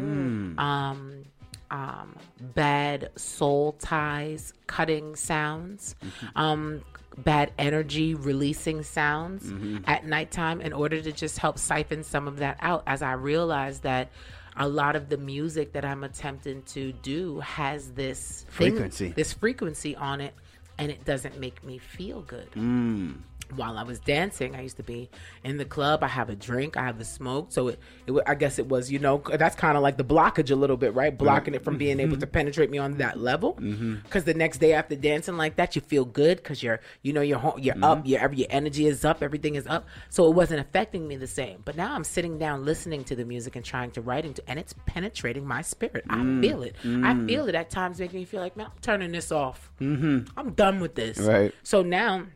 um, um, bad soul ties, cutting sounds, um, bad energy releasing sounds at nighttime in order to just help siphon some of that out as I realize that a lot of the music that I'm attempting to do has this thing- Frequency. this frequency on it, and it doesn't make me feel good mm. While I was dancing, I used to be in the club. I have a drink, I have a smoke. So it, it I guess it was, you know, that's kind of like the blockage a little bit, right? Blocking it from being able mm-hmm. to penetrate me on that level. Mm-hmm. Because the next day after dancing like that, you feel good because you're, you know, you're home, you're mm-hmm. up, your your energy is up, everything is up. So it wasn't affecting me the same. But now I'm sitting down listening to the music and trying to write into, and it's penetrating my spirit. I mm. feel it. I mm. feel it at times, making me feel like, man, I'm turning this off. I'm done with this. Right. So now.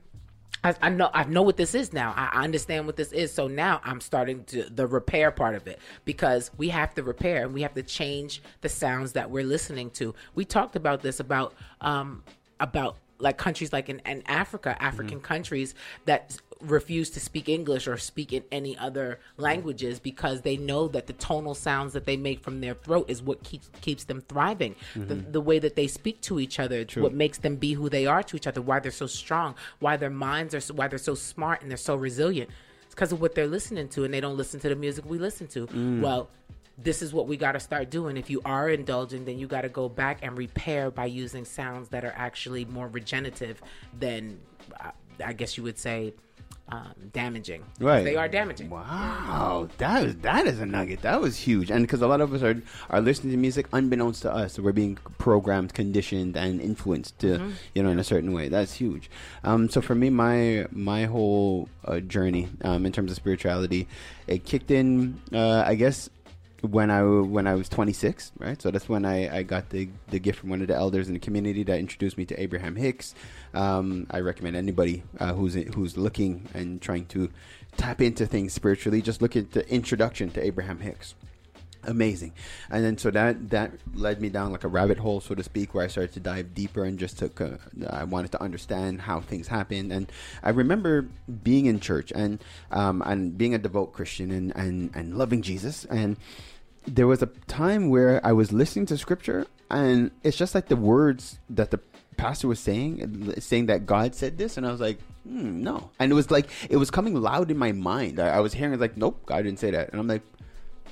I, I know I know what this is now. I, understand what this is. So now I'm starting to the repair part of it because we have to repair and we have to change the sounds that we're listening to. We talked about this about um about like countries like in, in Africa, African mm-hmm. countries that refuse to speak English or speak in any other languages because they know that the tonal sounds that they make from their throat is what keeps keeps them thriving. The, mm-hmm. the way that they speak to each other, it's what makes them be who they are to each other. Why they're so strong, why their minds are, so, why they're so smart and they're so resilient. It's because of what they're listening to, and they don't listen to the music we listen to. Mm. Well, this is what we got to start doing. If you are indulging, then you got to go back and repair by using sounds that are actually more regenerative than, uh, I guess you would say, um, damaging. Right. They are damaging. Wow, that is that is a nugget. That was huge, and because a lot of us are are listening to music unbeknownst to us, so we're being programmed, conditioned, and influenced to Mm-hmm. you know in a certain way. That's huge. Um, so for me, my my whole uh, journey um, in terms of spirituality, it kicked in. Uh, I guess when I when I was 26, right? So that's when I, I got the the gift from one of the elders in the community that introduced me to Abraham Hicks. Um, I recommend anybody uh, who's who's looking and trying to tap into things spiritually, just look at the introduction to Abraham Hicks. Amazing, and then so that that led me down like a rabbit hole, so to speak, where I started to dive deeper and just took. I wanted to understand how things happened, and I remember being in church and um, and being a devout Christian and and and loving Jesus and there was a time where I was listening to scripture, and it's just like the words that the pastor was saying, saying that God said this, and I was like, hmm, no. And it was like it was coming loud in my mind. I, I was hearing like, nope, God didn't say that, and I'm like.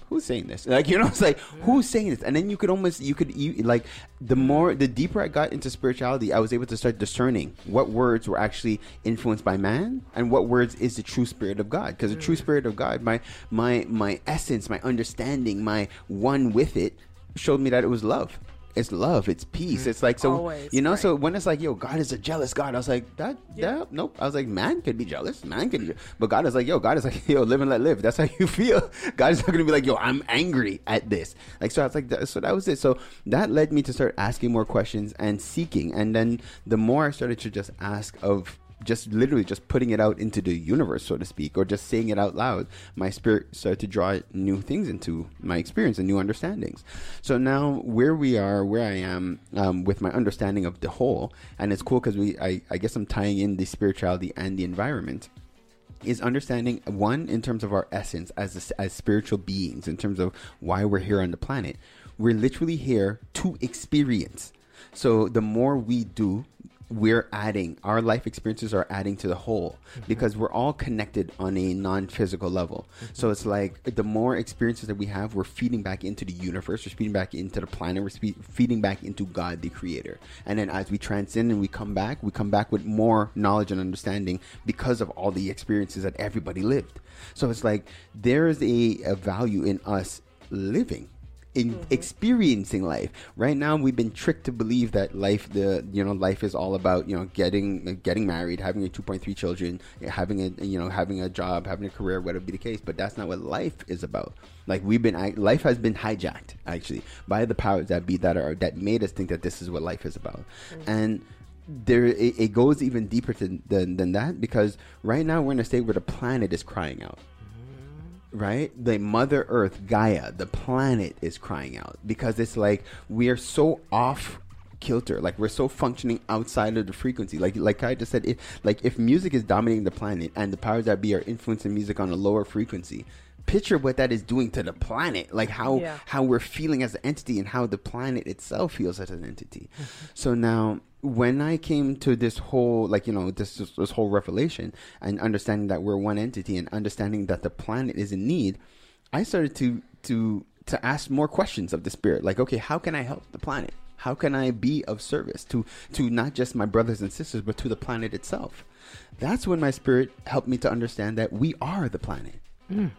Who's saying this? Like you know, [LAUGHS] it's like who's saying this? And then you could almost you could you, like the more the deeper I got into spirituality, I was able to start discerning what words were actually influenced by man and what words is the true spirit of God. Because the true mm. spirit of God, my my my essence, my understanding, my one with it, showed me that it was love. It's love. It's peace. Mm. It's like so. Always, you know. right. So when it's like, yo, God is a jealous God, I was like, that, yeah, nope. I was like, man could be jealous. Man could, be, but God is like, yo, God is like, [LAUGHS] yo, live and let live. That's how you [LAUGHS] feel. God is not gonna be like, yo, I'm angry at this. Like, so I was like, that, so that was it. So that led me to start asking more questions and seeking. And then the more I started to just ask of just literally just putting it out into the universe, so to speak, or just saying it out loud, my spirit started to draw new things into my experience and new understandings. So now where we are, where I am um, with my understanding of the whole, and it's cool because we, I, I guess I'm tying in the spirituality and the environment is understanding one in terms of our essence as as spiritual beings in terms of why we're here on the planet we're literally here to experience so the more we do we're adding our life experiences are adding to the whole mm-hmm. because we're all connected on a non-physical level. Mm-hmm. So it's like the more experiences that we have we're feeding back into the universe we're feeding back into the planet we're spe- feeding back into god the creator. And then as we transcend and we come back we come back with more knowledge and understanding because of all the experiences that everybody lived. So it's like there is a, a value in us living in mm-hmm. experiencing life. Right now, we've been tricked to believe that life, the you know, life is all about you know getting getting married, having your two point three children, having a you know having a job, having a career, whatever be the case. But that's not what life is about. Like we've been, life has been hijacked actually by the powers that be that are that made us think that this is what life is about, mm-hmm. and there it, it goes even deeper to, than than that because right now we're in a state where the planet is crying out right? The Mother Earth, Gaia, the planet is crying out because it's like we are so off kilter like we're so functioning outside of the frequency like like i just said if like if music is dominating the planet and the powers that be are influencing music on a lower frequency picture what that is doing to the planet like how Yeah. how we're feeling as an entity and how the planet itself feels as an entity. Mm-hmm. So now when i came to this whole like you know this this, this whole revelation and understanding that we're one entity and understanding that the planet is in need i started to to to ask more questions of the spirit. Like okay how can i help the planet? How can i be of service to to not just my brothers and sisters but to the planet itself? That's when my spirit helped me to understand that we are the planet mm.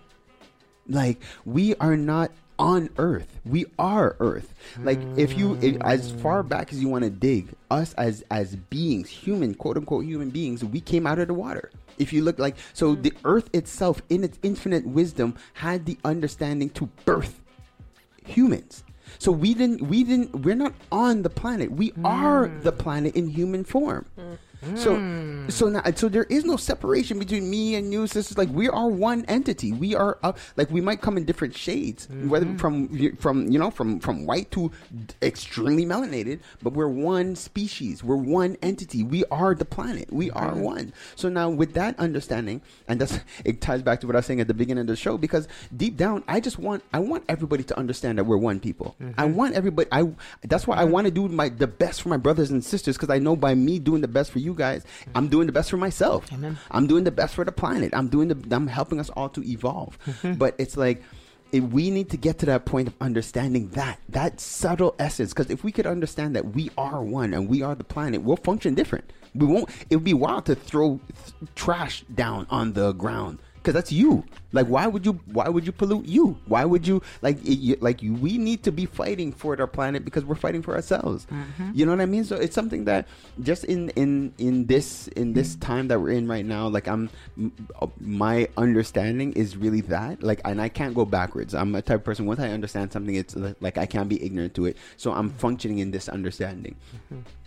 Like we are not on earth. We are earth. Like if you if, as far back as you want to dig us as as beings human quote unquote human beings we came out of the water. If you look like so mm. the earth itself in its infinite wisdom had the understanding to birth humans. So we didn't we didn't we're not on the planet. We are mm. the planet in human form mm. So hmm. so now so there is no separation between me and you sisters. Like we are one entity. We are uh, like we might come in different shades whether mm-hmm. from from you know from from white to extremely melanated but we're one species. We're one entity. We are the planet. We are mm-hmm. one. So now with that understanding and that's it ties back to what i was saying at the beginning of the show because deep down i just want i want everybody to understand that we're one people. I mm-hmm. want everybody i that's why i want to do my the best for my brothers and sisters because i know by me doing the best for you guys i'm doing the best for myself. Amen. i'm doing the best for the planet. I'm doing the i'm helping us all to evolve. [LAUGHS] But it's like it, we need to get to that point of understanding that that subtle essence because if we could understand that we are one and we are the planet we'll function different. We won't it would be wild to throw th- trash down on the ground because that's you. Like why would you why would you pollute you? Why would you like it, you, like we need to be fighting for our planet because we're fighting for ourselves. Mm-hmm. You know what i mean? So it's something that just in in in this in this mm-hmm. time that we're in right now like i'm m- uh, my understanding is really that like and i can't go backwards. I'm a type of person once i understand something it's like i can't be ignorant to it. So i'm mm-hmm. functioning in this understanding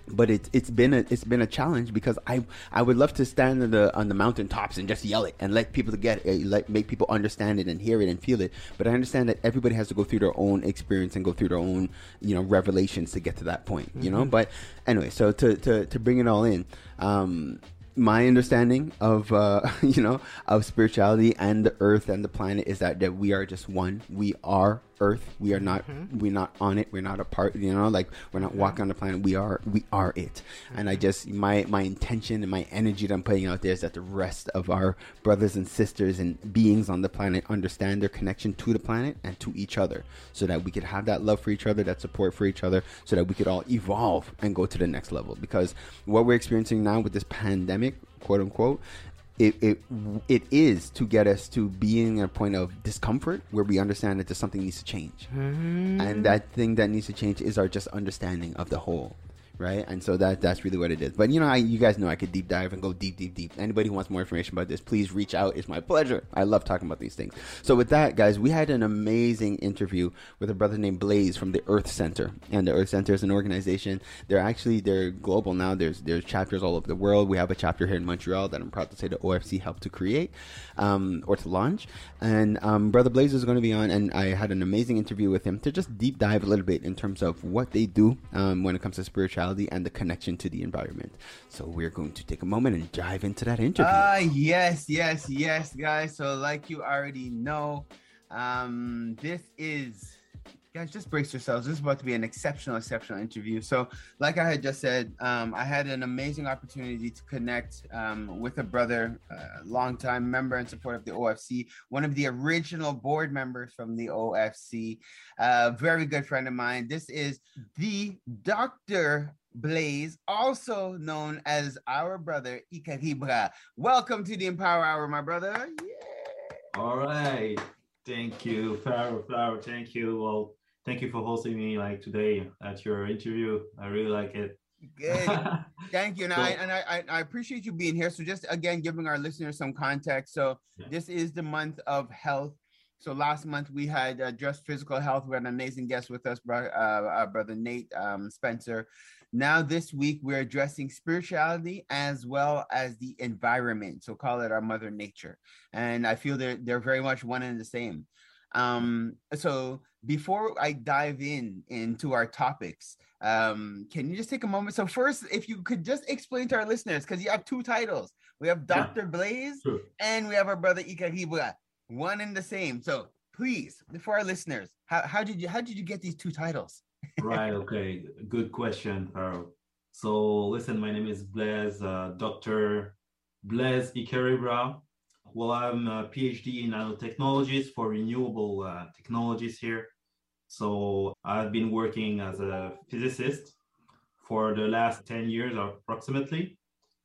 but it's it's been a it's been a challenge because I I would love to stand on the on the mountaintops and just yell it and let people get it, let make people understand it and hear it and feel it. But I understand that everybody has to go through their own experience and go through their own you know revelations to get to that point. You know. But anyway, so to to to bring it all in. Um, my understanding of uh, [LAUGHS] you know of spirituality and the earth and the planet is that that we are just one we are earth. We are not mm-hmm. we're not on it. We're not a part you know like we're not walking on the planet. We are we are it. And i mm-hmm. just my my intention and my energy that i'm putting out there is that the rest of our brothers and sisters and beings on the planet understand their connection to the planet and to each other so that we could have that love for each other that support for each other so that we could all evolve and go to the next level. Because what we're experiencing now with this pandemic quote unquote it, it it is to get us to being at a point of discomfort where we understand that there's something needs to change. And mm-hmm. that thing that needs to change is our just understanding of the whole right? And so that that's really what it is. But you know I, you guys know i could deep dive and go deep deep deep. Anybody who wants more information about this please reach out. It's my pleasure. I love talking about these things. So with that guys we had an amazing interview with a brother named blaze from the earth center. And the earth center is an organization. They're actually they're global now. There's there's chapters all over the world. We have a chapter here in montreal that i'm proud to say the ofc helped to create um, or to launch. And um, brother blaze is going to be on and i had an amazing interview with him to just deep dive a little bit in terms of what they do um, when it comes to spirituality and the connection to the environment so we're going to take a moment and dive into that interview Ah, yes, yes, yes, guys. So, like you already know, um, this is, guys, just brace yourselves. This is about to be an exceptional, exceptional interview. So, like I had just said, um, I had an amazing opportunity to connect um, with a brother, uh, longtime member and support of the OFC, one of the original board members from the OFC, a very good friend of mine. This is the Dr. Blaze, also known as our brother Ikaribra. Welcome to the Empower Hour, my brother. Yeah. All right. Thank you, Flower Flower. Thank you. Well, thank you for hosting me like today at your interview. I really like it. Good. [LAUGHS] Thank you. And, So- I, and I, I, I appreciate you being here. So just again, giving our listeners some context. So Yeah. this is the month of health. So last month we had uh, just physical health. We had an amazing guest with us, bro, uh, our brother Nate um, Spencer. Now this week we're addressing spirituality as well as the environment. So call it our mother nature. And I feel they're they're very much one and the same. Um, so before I dive in into our topics, um, can you just take a moment? So first, if you could just explain to our listeners, because you have two titles. We have Yeah. Dr. Blaze Sure. and we have our brother Ikaribura, one and the same. So please, for our listeners, how, how did you how did you get these two titles? Right. Okay. Good question, Harold. So listen, my name is Blaze, uh, Dr. Blaze Ikaribra. Well, I'm a PhD in nanotechnologies for renewable uh, technologies here. So I've been working as a physicist for the last 10 years approximately,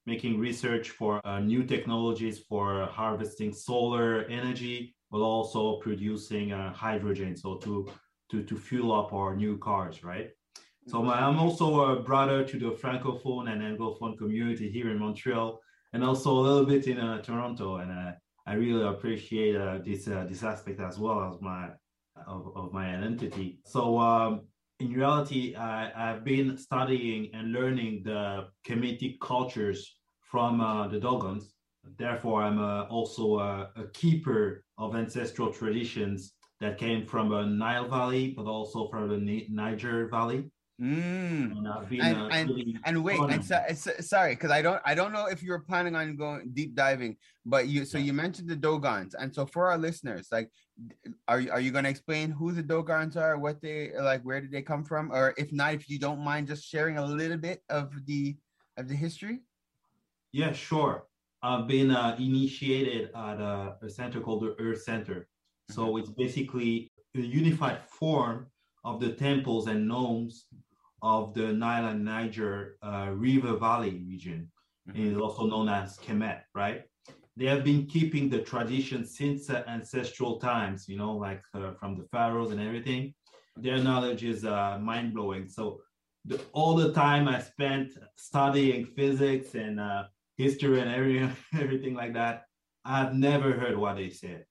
making research for uh, new technologies for harvesting solar energy, but also producing uh, hydrogen. So to, to, to fuel up our new cars, right? So my, I'm also a brother to the Francophone and Anglophone community here in Montreal, and also a little bit in uh, Toronto. And uh, I really appreciate uh, this uh, this aspect as well as my of, of my identity. So um, in reality, I, I've been studying and learning the Kemetic cultures from uh, the Dogons. Therefore, I'm uh, also a, a keeper of ancestral traditions that came from the Nile Valley, but also from the Niger Valley. Mm. And And- uh, and- really And wait, and so, it's- sorry, because I don't I don't know if you were planning on going deep diving, but you so Yeah. you mentioned the Dogons, and so for our listeners, like, are you are you going to explain who the Dogons are, what they like, where did they come from, or if not, if you don't mind, just sharing a little bit of the of the history. Yeah, sure. I've been uh, initiated at a, a center called the Earth Center. So it's basically a unified form of the temples and nomes of the Nile and Niger uh, River Valley region. Mm-hmm. Is also known as Kemet, right? They have been keeping the tradition since uh, ancestral times, you know, like uh, from the pharaohs and everything. Their knowledge is uh, mind blowing. So, the, all the time I spent studying physics and uh, history and every, [LAUGHS] everything like that, I've never heard what they said.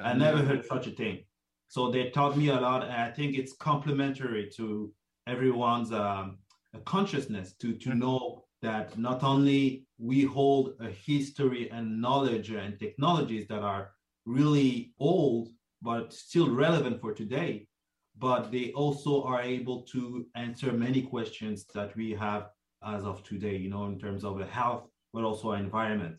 I never heard such a thing. So they taught me a lot, and I think it's complementary to everyone's um, consciousness to to mm-hmm. know that not only we hold a history and knowledge and technologies that are really old but still relevant for today but they also are able to answer many questions that we have as of today you know in terms of health but also environment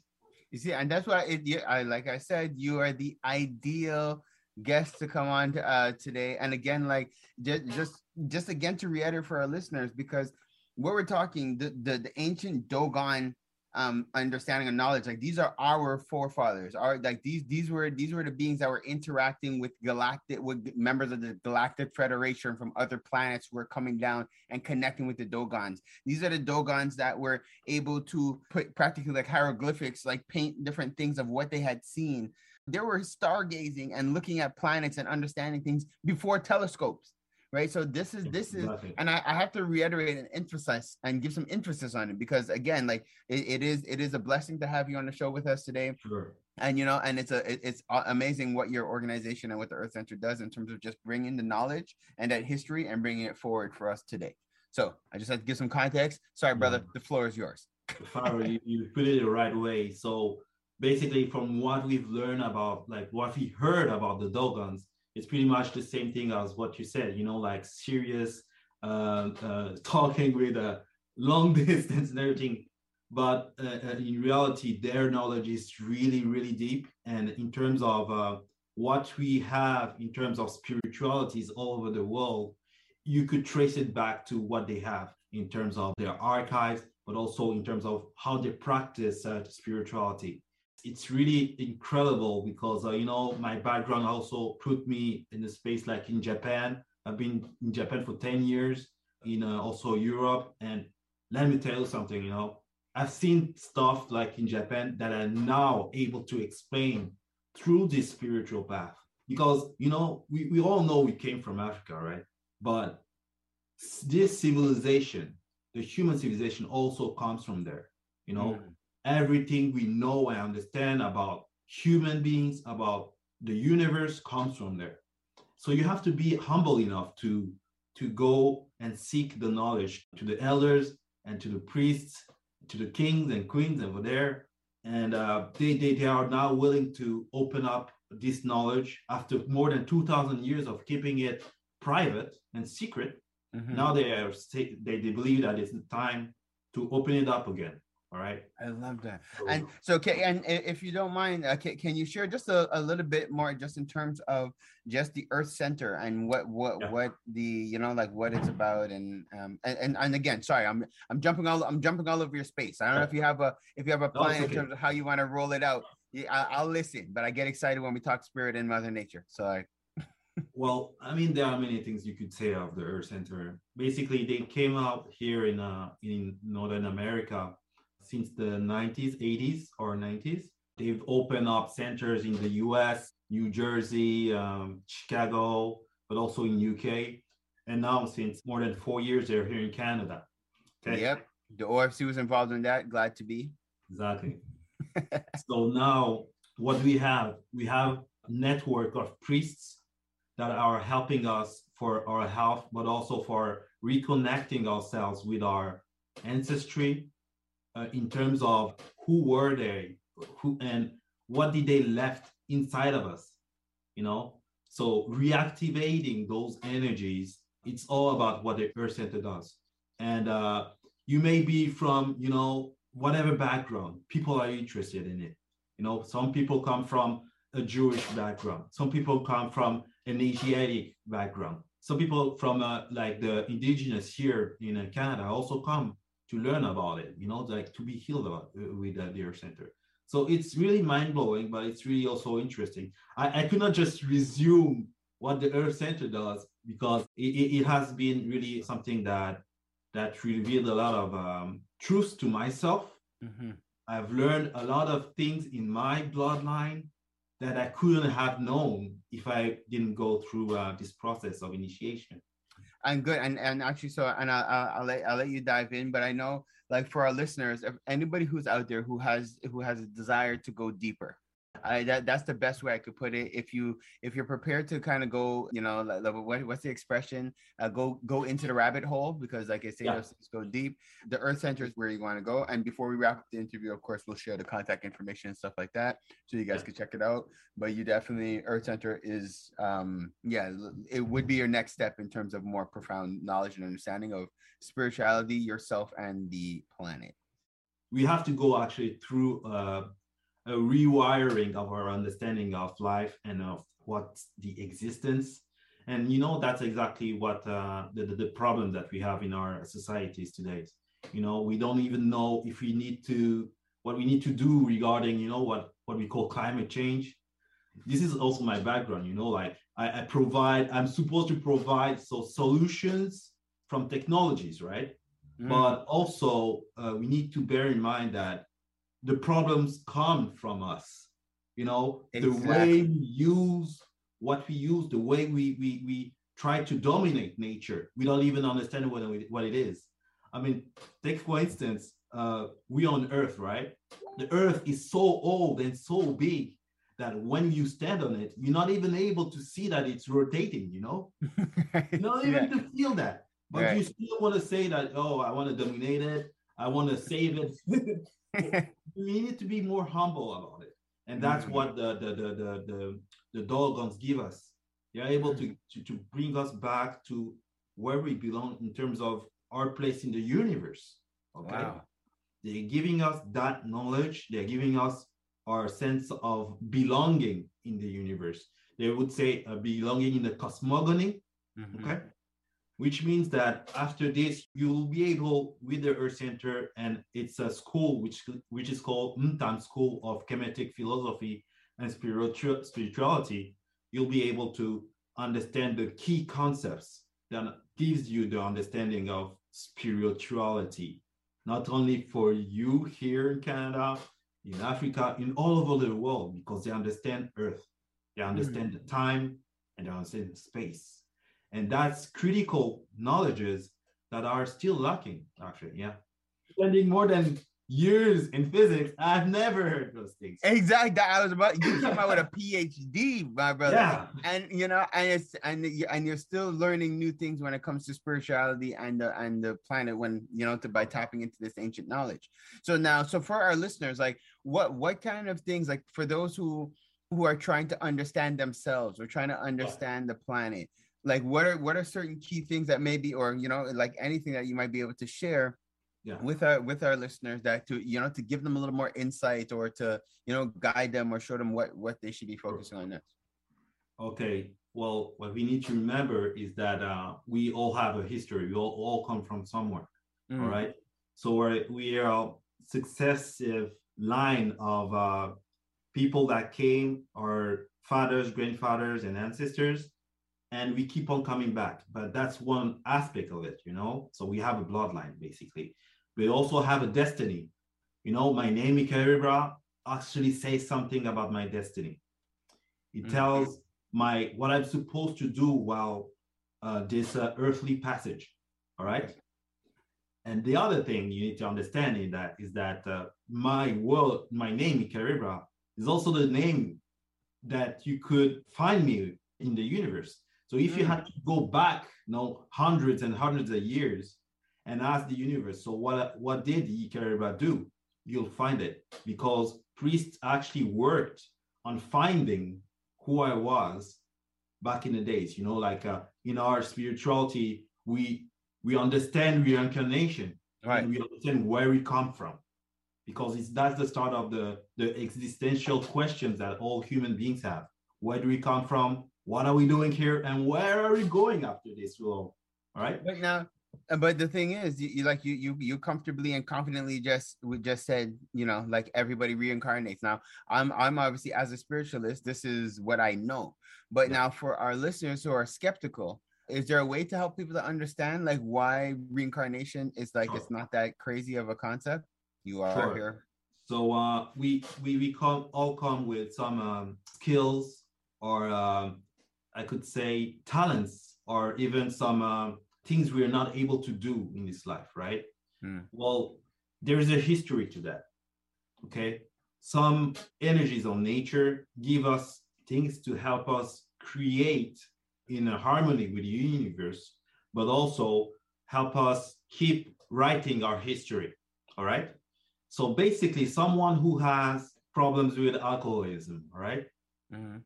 you see and that's why it I, like i said you are the ideal guest to come on to, uh, today. And again like just just just again to reiterate for our listeners because what we're talking the the, the ancient dogon um understanding of knowledge. Like these are our forefathers. Are like these these were these were the beings that were interacting with galactic with members of the galactic federation from other planets were coming down and connecting with the dogons. These are the dogons that were able to put practically like hieroglyphics like paint different things of what they had seen. They were stargazing and looking at planets and understanding things before telescopes right? So this is this is and I, I, have to reiterate and emphasize and give some emphasis on it because again like it, it is it is a blessing to have you on the show with us today. Sure. And you know and it's a it, it's amazing what your organization and what the earth center does in terms of just bringing the knowledge and that history and bringing it forward for us today. So i just had to give some context. Sorry brother yeah. the floor is yours. Farrell, you, you put it the right way. So basically from what we've learned about like what we heard about the dogons it's pretty much the same thing as what you said, you know, like Sirius uh, uh, talking with a long [LAUGHS] distance and everything. But uh, uh, in reality, their knowledge is really, really deep. And in terms of uh, what we have in terms of spiritualities all over the world, you could trace it back to what they have in terms of their archives, but also in terms of how they practice uh, spirituality it's really incredible because uh, you know my background also put me in a space like in Japan. I've been in Japan for 10 years, in uh, also Europe. And let me tell you something, you know, I've seen stuff like in Japan that I'm now able to explain through this spiritual path. Because, you know, we, we all know we came from Africa, right? But this civilization, the human civilization also comes from there, you know. Mm everything we know and understand about human beings, about the universe comes from there. So you have to be humble enough to, to go and seek the knowledge to the elders and to the priests, to the kings and queens over there. And uh, they, they, they are now willing to open up this knowledge after more than 2,000 years of keeping it private and secret. Mm-hmm. Now they are they, they believe that it's time to open it up again. All right. I love that. And so, okay, and if you don't mind, uh, can, can you share just a, a little bit more, just in terms of just the Earth Center and what what yeah. what the you know like what it's about, and um and, and, and again, sorry, I'm I'm jumping all I'm jumping all over your space. I don't know if you have a if you have a plan no, okay. in terms of how you want to roll it out. Yeah, I, will listen, but I get excited when we talk spirit and Mother Nature. So I. [LAUGHS] well, I mean, there are many things you could say of the Earth Center. Basically, they came out here in uh in Northern America since the 90s, 80s or 90s. They've opened up centers in the US, New Jersey, um, Chicago, but also in UK. And now, since more than four years, they're here in Canada. Okay. Yep. The OFC was involved in that. Glad to be. Exactly. [LAUGHS] so now, what we have, we have a network of priests that are helping us for our health, but also for reconnecting ourselves with our ancestry, uh, in terms of who were they, who and what did they left inside of us, you know. So reactivating those energies, it's all about what the Earth Center does. And uh, you may be from, you know, whatever background, people are interested in it. You know, some people come from a Jewish background. Some people come from an Asiatic background. Some people from uh, like the indigenous here in uh, Canada also come to learn about it, you know, like to be healed about uh, with the Earth Center. So it's really mind blowing, but it's really also interesting. I, I could not just resume what the Earth Center does because it, it, has been really something that that revealed a lot of um, truths to myself. Mhm. I've learned a lot of things in my bloodline that I couldn't have known if I didn't go through uh, this process of initiation. And good, and and actually, so and I, I, I'll let I'll let you dive in, but I know, like for our listeners, if anybody who's out there who has who has a desire to go deeper, I that that's the best way I could put it. If you if you're prepared to kind of go, you know, like, what what's the expression? Uh, go go into the rabbit hole because, like I say, Yeah. those things go deep. The Earth Center is where you want to go. And before we wrap up the interview, of course, we'll share the contact information and stuff like that, so you guys Yeah. can check it out. But you definitely Earth Center is, um, yeah, it would be your next step in terms of more profound knowledge and understanding of spirituality, yourself, and the planet. we have to go actually through uh, a rewiring of our understanding of life and of what's the existence. And you know that's exactly what uh, the, the, the problem that we have in our societies today. You know we don't even know if we need to what we need to do regarding you know what what we call climate change. This is also my background you know like i, I provide i'm supposed to provide so solutions from technologies right? Mm. but also uh, we need to bear in mind that the problems come from us. You know the way we use what we use the way we we, we try to dominate nature. Without even understanding what, it- what it is. I mean take for instance uh, we on earth right? The earth is so old and so big that when you stand on it you're not even able to see that it's rotating you know? [LAUGHS] You're not even Yeah. to feel that. But Right. you still want to say that oh i want to dominate it. I want to save it [LAUGHS] we need to be more humble about it and that's Mhm. what the the the the the, the Dogons give us they're able to, to to bring us back to where we belong in terms of our place in the universe okay Wow. they're giving us that knowledge they're giving us our sense of belonging in the universe they would say a belonging in the cosmogony Mhm. okay which means that after this you'll be able with the earth center and it's a school which which is called mtan school of kemetic philosophy and spiritual spirituality. You'll be able to understand the key concepts that gives you the understanding of spirituality not only for you here in canada in africa in all over the world because they understand earth they understand mm-hmm. the time and they understand space and that's critical knowledges that are still lacking actually yeah spending more than years in physics i've never heard those things Exactly. I was about. You came out with a PhD, my brother. yeah And you know, and it's and you and you're still learning new things when it comes to spirituality and the and the planet. When you know, to by tapping into this ancient knowledge. So now, so for our listeners, like, what what kind of things, like, for those who who are trying to understand themselves or trying to understand the planet, like, what are what are certain key things that maybe, or you know, like anything that you might be able to share yeah. with our with our listeners that to you know to give them a little more insight or to you know guide them or show them what what they should be focusing on next? Okay well what we need to remember is that uh, we all have a history. We all, all come from somewhere Mm. all right? So we're, we are a successive line of uh, people that came our fathers grandfathers and ancestors and we keep on coming back but that's one aspect of it you know? So we have a bloodline basically. We also have a destiny. You know my name Ikaribra actually says something about my destiny. It Mhm. tells my what i'm supposed to do while uh, this uh, earthly passage all right? And the other thing you need to understand in that is that uh, my world, my name Ikaribra, is also the name that you could find me in the universe. So if you Mm. had to go back, you know, hundreds and hundreds of years and ask the universe, so what what did Ikaribra do? You'll find it because priests actually worked on finding who I was back in the days. You know, like uh, in our spirituality, we we understand reincarnation right and we understand where we come from because it's that's the start of the the existential questions that all human beings have where do we come from what are we doing here and where are we going after this world all right but now But the thing is, you, you like you you you comfortably and confidently just we just said, you know, like everybody reincarnates. Now, I'm I'm obviously as a spiritualist, this is what I know. But now for our listeners who are skeptical, is there a way to help people to understand like why reincarnation is like it's not that crazy of a concept? You are Sure. here. So uh, we we we come all come with some um, skills or um, I could say talents or even some uh, things we are not able to do in this life, right? Hmm. Well, there is a history to that. Okay, some energies of nature give us things to help us create in a harmony with the universe, but also help us keep writing our history. All right. So basically, someone who has problems with alcoholism, all right? Mhm.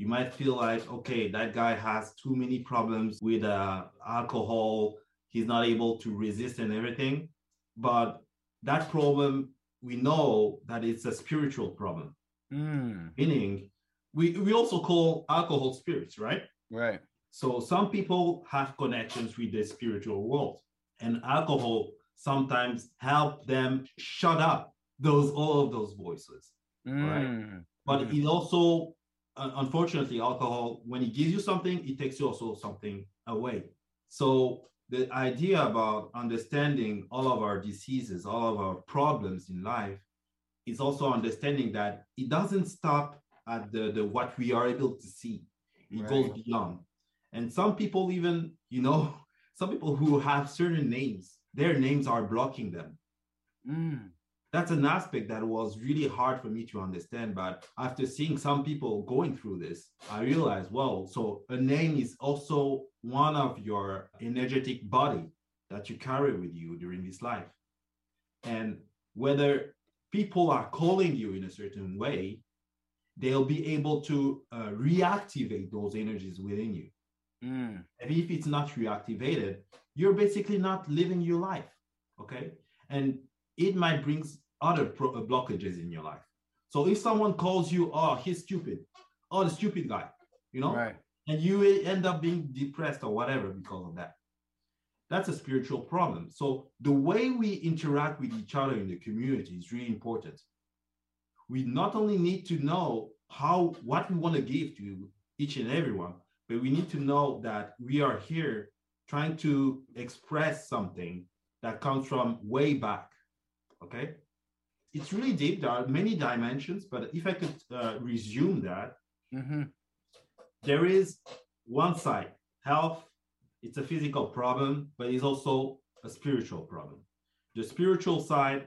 You might feel like, okay, that guy has too many problems with uh, alcohol. He's not able to resist and everything. But that problem, we know that it's a spiritual problem, Mm, meaning we, we also call alcohol spirits, right? right. So some people have connections with the spiritual world, and alcohol sometimes help them shut up those all of those voices. right. Mm, But Mhm. it also, uh, unfortunately, alcohol when it gives you something, it takes you also something away. So the idea about understanding all of our diseases, all of our problems in life, is also understanding that it doesn't stop at the, the what we are able to see. It goes beyond. And some people even, you know, [LAUGHS] some people who have certain names, their names are blocking them mm, that's an aspect that was really hard for me to understand. But after seeing some people going through this, I realized, well, so a name is also one of your energetic body that you carry with you during this life. And whether people are calling you in a certain way, they'll be able to uh, reactivate those energies within you. mm, And if it's not reactivated, you're basically not living your life. Okay. And it might bring other pro- uh, blockages in your life. So if someone calls you, oh, he's stupid, oh, the stupid guy, you know, right. and you end up being depressed or whatever because of that. That's a spiritual problem. So the way we interact with each other in the community is really important. We not only need to know how what we want to give to each and everyone, but we need to know that we are here trying to express something that comes from way back. Okay, it's really deep. There are many dimensions, but if I could uh, resume that, hmm there is one side health it's a physical problem but it's also a spiritual problem the spiritual side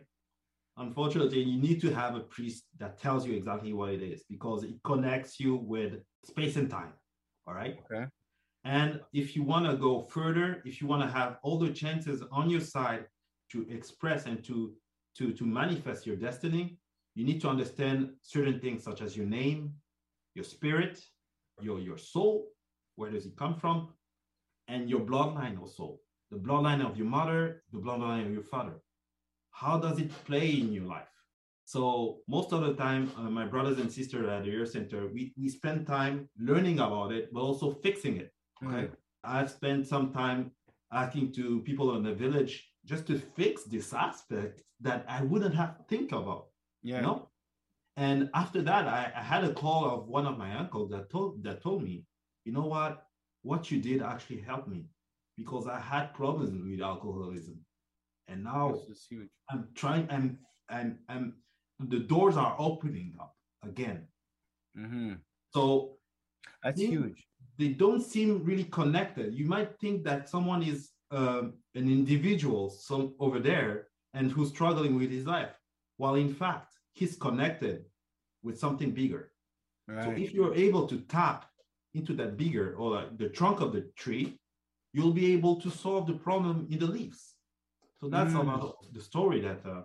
unfortunately you need to have a priest that tells you exactly what it is because it connects you with space and time all right Okay. and if you want to go further if you want to have all the chances on your side to express and to to to manifest your destiny you need to understand certain things such as your name your spirit your your soul where does it come from and your bloodline also. The bloodline of your mother the bloodline of your father. How does it play in your life? So most of the time uh, my brothers and sisters at the Earth Center we, we spend time learning about it but also fixing it okay? I've spent some time asking to people in the village just to fix this aspect that i wouldn't have to think about Yeah. you know and after that I, I had a call of one of my uncles that told that told me you know what what you did actually helped me because i had problems with alcoholism and now This is huge. i'm trying i'm i'm i'm the doors are opening up again hmm so That's huge. they don't seem really connected. You might think that someone is um, an individual some over there and who's struggling with his life, while in fact he's connected with something bigger. So if you're able to tap into that bigger or like the trunk of the tree, you'll be able to solve the problem in the leaves. So that's Mm. about the story that uh,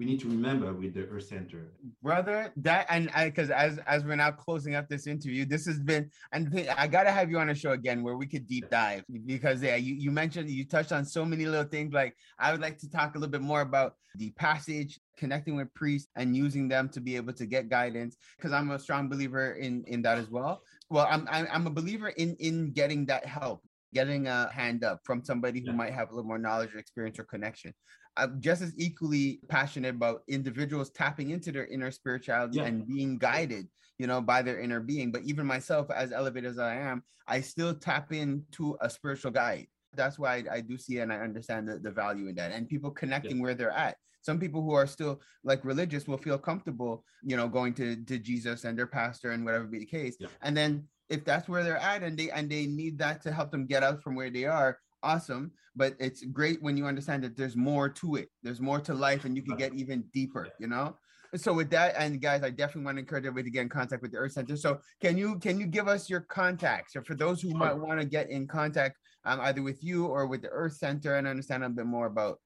we need to remember with the Earth Center. brother that and i because as as we're now closing up this interview this has been and i gotta have you on a show again where we could deep dive because yeah you, you mentioned you touched on so many little things like i would like to talk a little bit more about the passage connecting with priests and using them to be able to get guidance because i'm a strong believer in in that as well well i'm i'm, I'm a believer in in getting that help getting a hand up from somebody who Yeah. might have a little more knowledge or experience or connection. I'm just as equally passionate about individuals tapping into their inner spirituality Yeah. and being guided, you know, by their inner being. But even myself, as elevated as I am, I still tap into a spiritual guide. That's why I, I do see and I understand the, the value in that and people connecting where they're at. Some people who are still like religious will feel comfortable, you know, going to, to Jesus and their pastor and whatever be the case. Yeah. And then if that's where they're at and they and they need that to help them get out from where they are, awesome. But it's great when you understand that there's more to it. There's more to life and you can get even deeper, you know? So with that, and guys, I definitely want to encourage everybody to get in contact with the Earth Center. So can you can you give us your contacts or for those who might want to get in contact um, either with you or with the Earth Center and understand a bit more about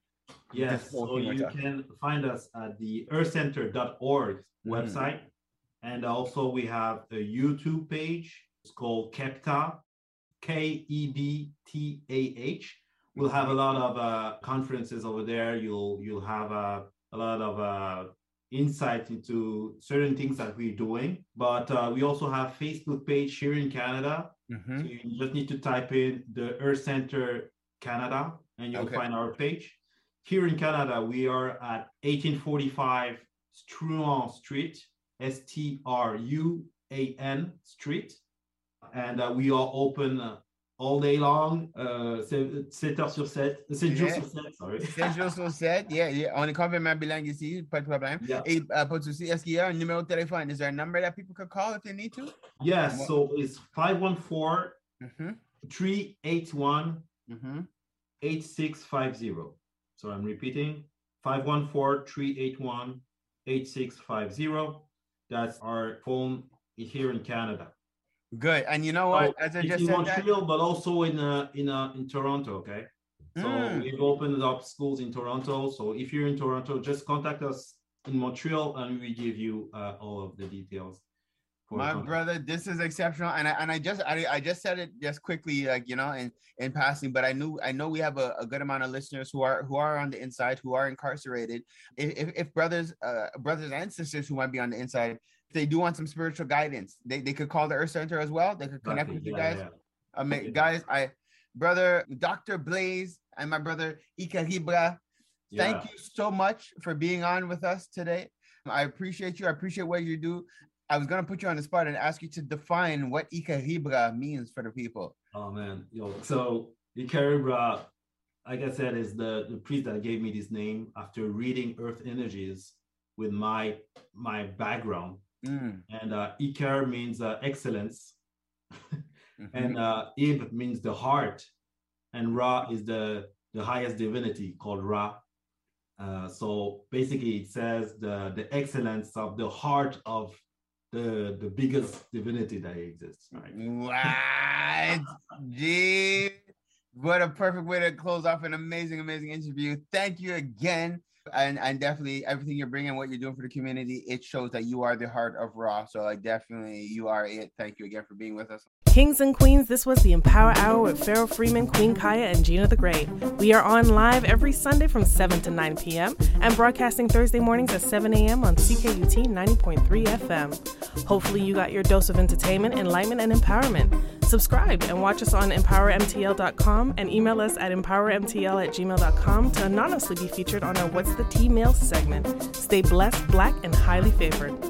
Yes, so you can find us at the earthcenter.org Mhm. website. And also we have a YouTube page. It's called Kebtah, K E B T A H. We'll have a lot of uh, conferences over there. You'll you'll have uh, a lot of uh, insight into certain things that we're doing. But uh, we also have Facebook page here in Canada. Mhm. So you just need to type in the Earth Center Canada and you'll Okay. find our page. Here in Canada, we are at 1845 Struan Street, S T R U A N Street. And uh, we are open uh, all day long, uh, 7 heures sur 7, 7 jours Yeah. sur 7, sorry. [LAUGHS] C'est juste au set. Yeah, yeah. On est complètement bilingue ici, pas de problème. Yeah. Et euh, pas de souci. Est-ce qu'il y a un numéro de téléphone? Is there a number that people could call if they need to? Yes, What- so it's 514 Mm-hmm. 381 Mm-hmm. 8650. So I'm repeating 514 381 8650. That's our phone here in Canada. Good. And you know what? So As I just in said that. Montreal, but also in uh, in uh, in Toronto. Okay. So Mm. we've opened up schools in Toronto. So if you're in Toronto, just contact us in Montreal, and we give you uh, all of the details. My brother, this is exceptional, and I and I just I, I just said it just quickly, like you know, in in passing. But I knew I know we have a, a good amount of listeners who are who are on the inside, who are incarcerated. If if, if brothers uh brothers and sisters who might be on the inside, they do want some spiritual guidance, they, they could call the Earth Center as well. They could connect Exactly, with you guys. yeah. I mean, Yeah. guys, I brother Dr. Blaze and my brother Ikaribra, thank you so much for being on with us today. I appreciate you. I appreciate what you do. I was gonna put you on the spot and ask you to define what Ikaribra means for the people. Oh man, yo. So Ikaribra, like I said, is the the priest that gave me this name after reading Earth energies with my my background. Mm, And uh, Ikar means uh, excellence, [LAUGHS] mhm. and uh, Ib means the heart, and Ra is the the highest divinity called Ra. Uh, so basically, it says the the excellence of the heart of the the biggest divinity that exists. Right? What? [LAUGHS] Gee, what a perfect way to close off an amazing, amazing interview. Thank you again. And, and definitely everything you're bringing, what you're doing for the community, it shows that you are the heart of Ra. So like definitely you are it. Thank you again for being with us. Kings and queens, this was the Empower Hour with Pharaoh Freeman, Queen Kaya, and Gina the Great. We are on live every Sunday from 7 to 9 p.m. and broadcasting Thursday mornings at 7 a.m. on CKUT 90.3 FM. Hopefully, you got your dose of entertainment, enlightenment, and empowerment. Subscribe and watch us on empowermtl.com and email us at empowermtl at gmail.com to anonymously be featured on our What's the T Mail segment. Stay blessed, black, and highly favored.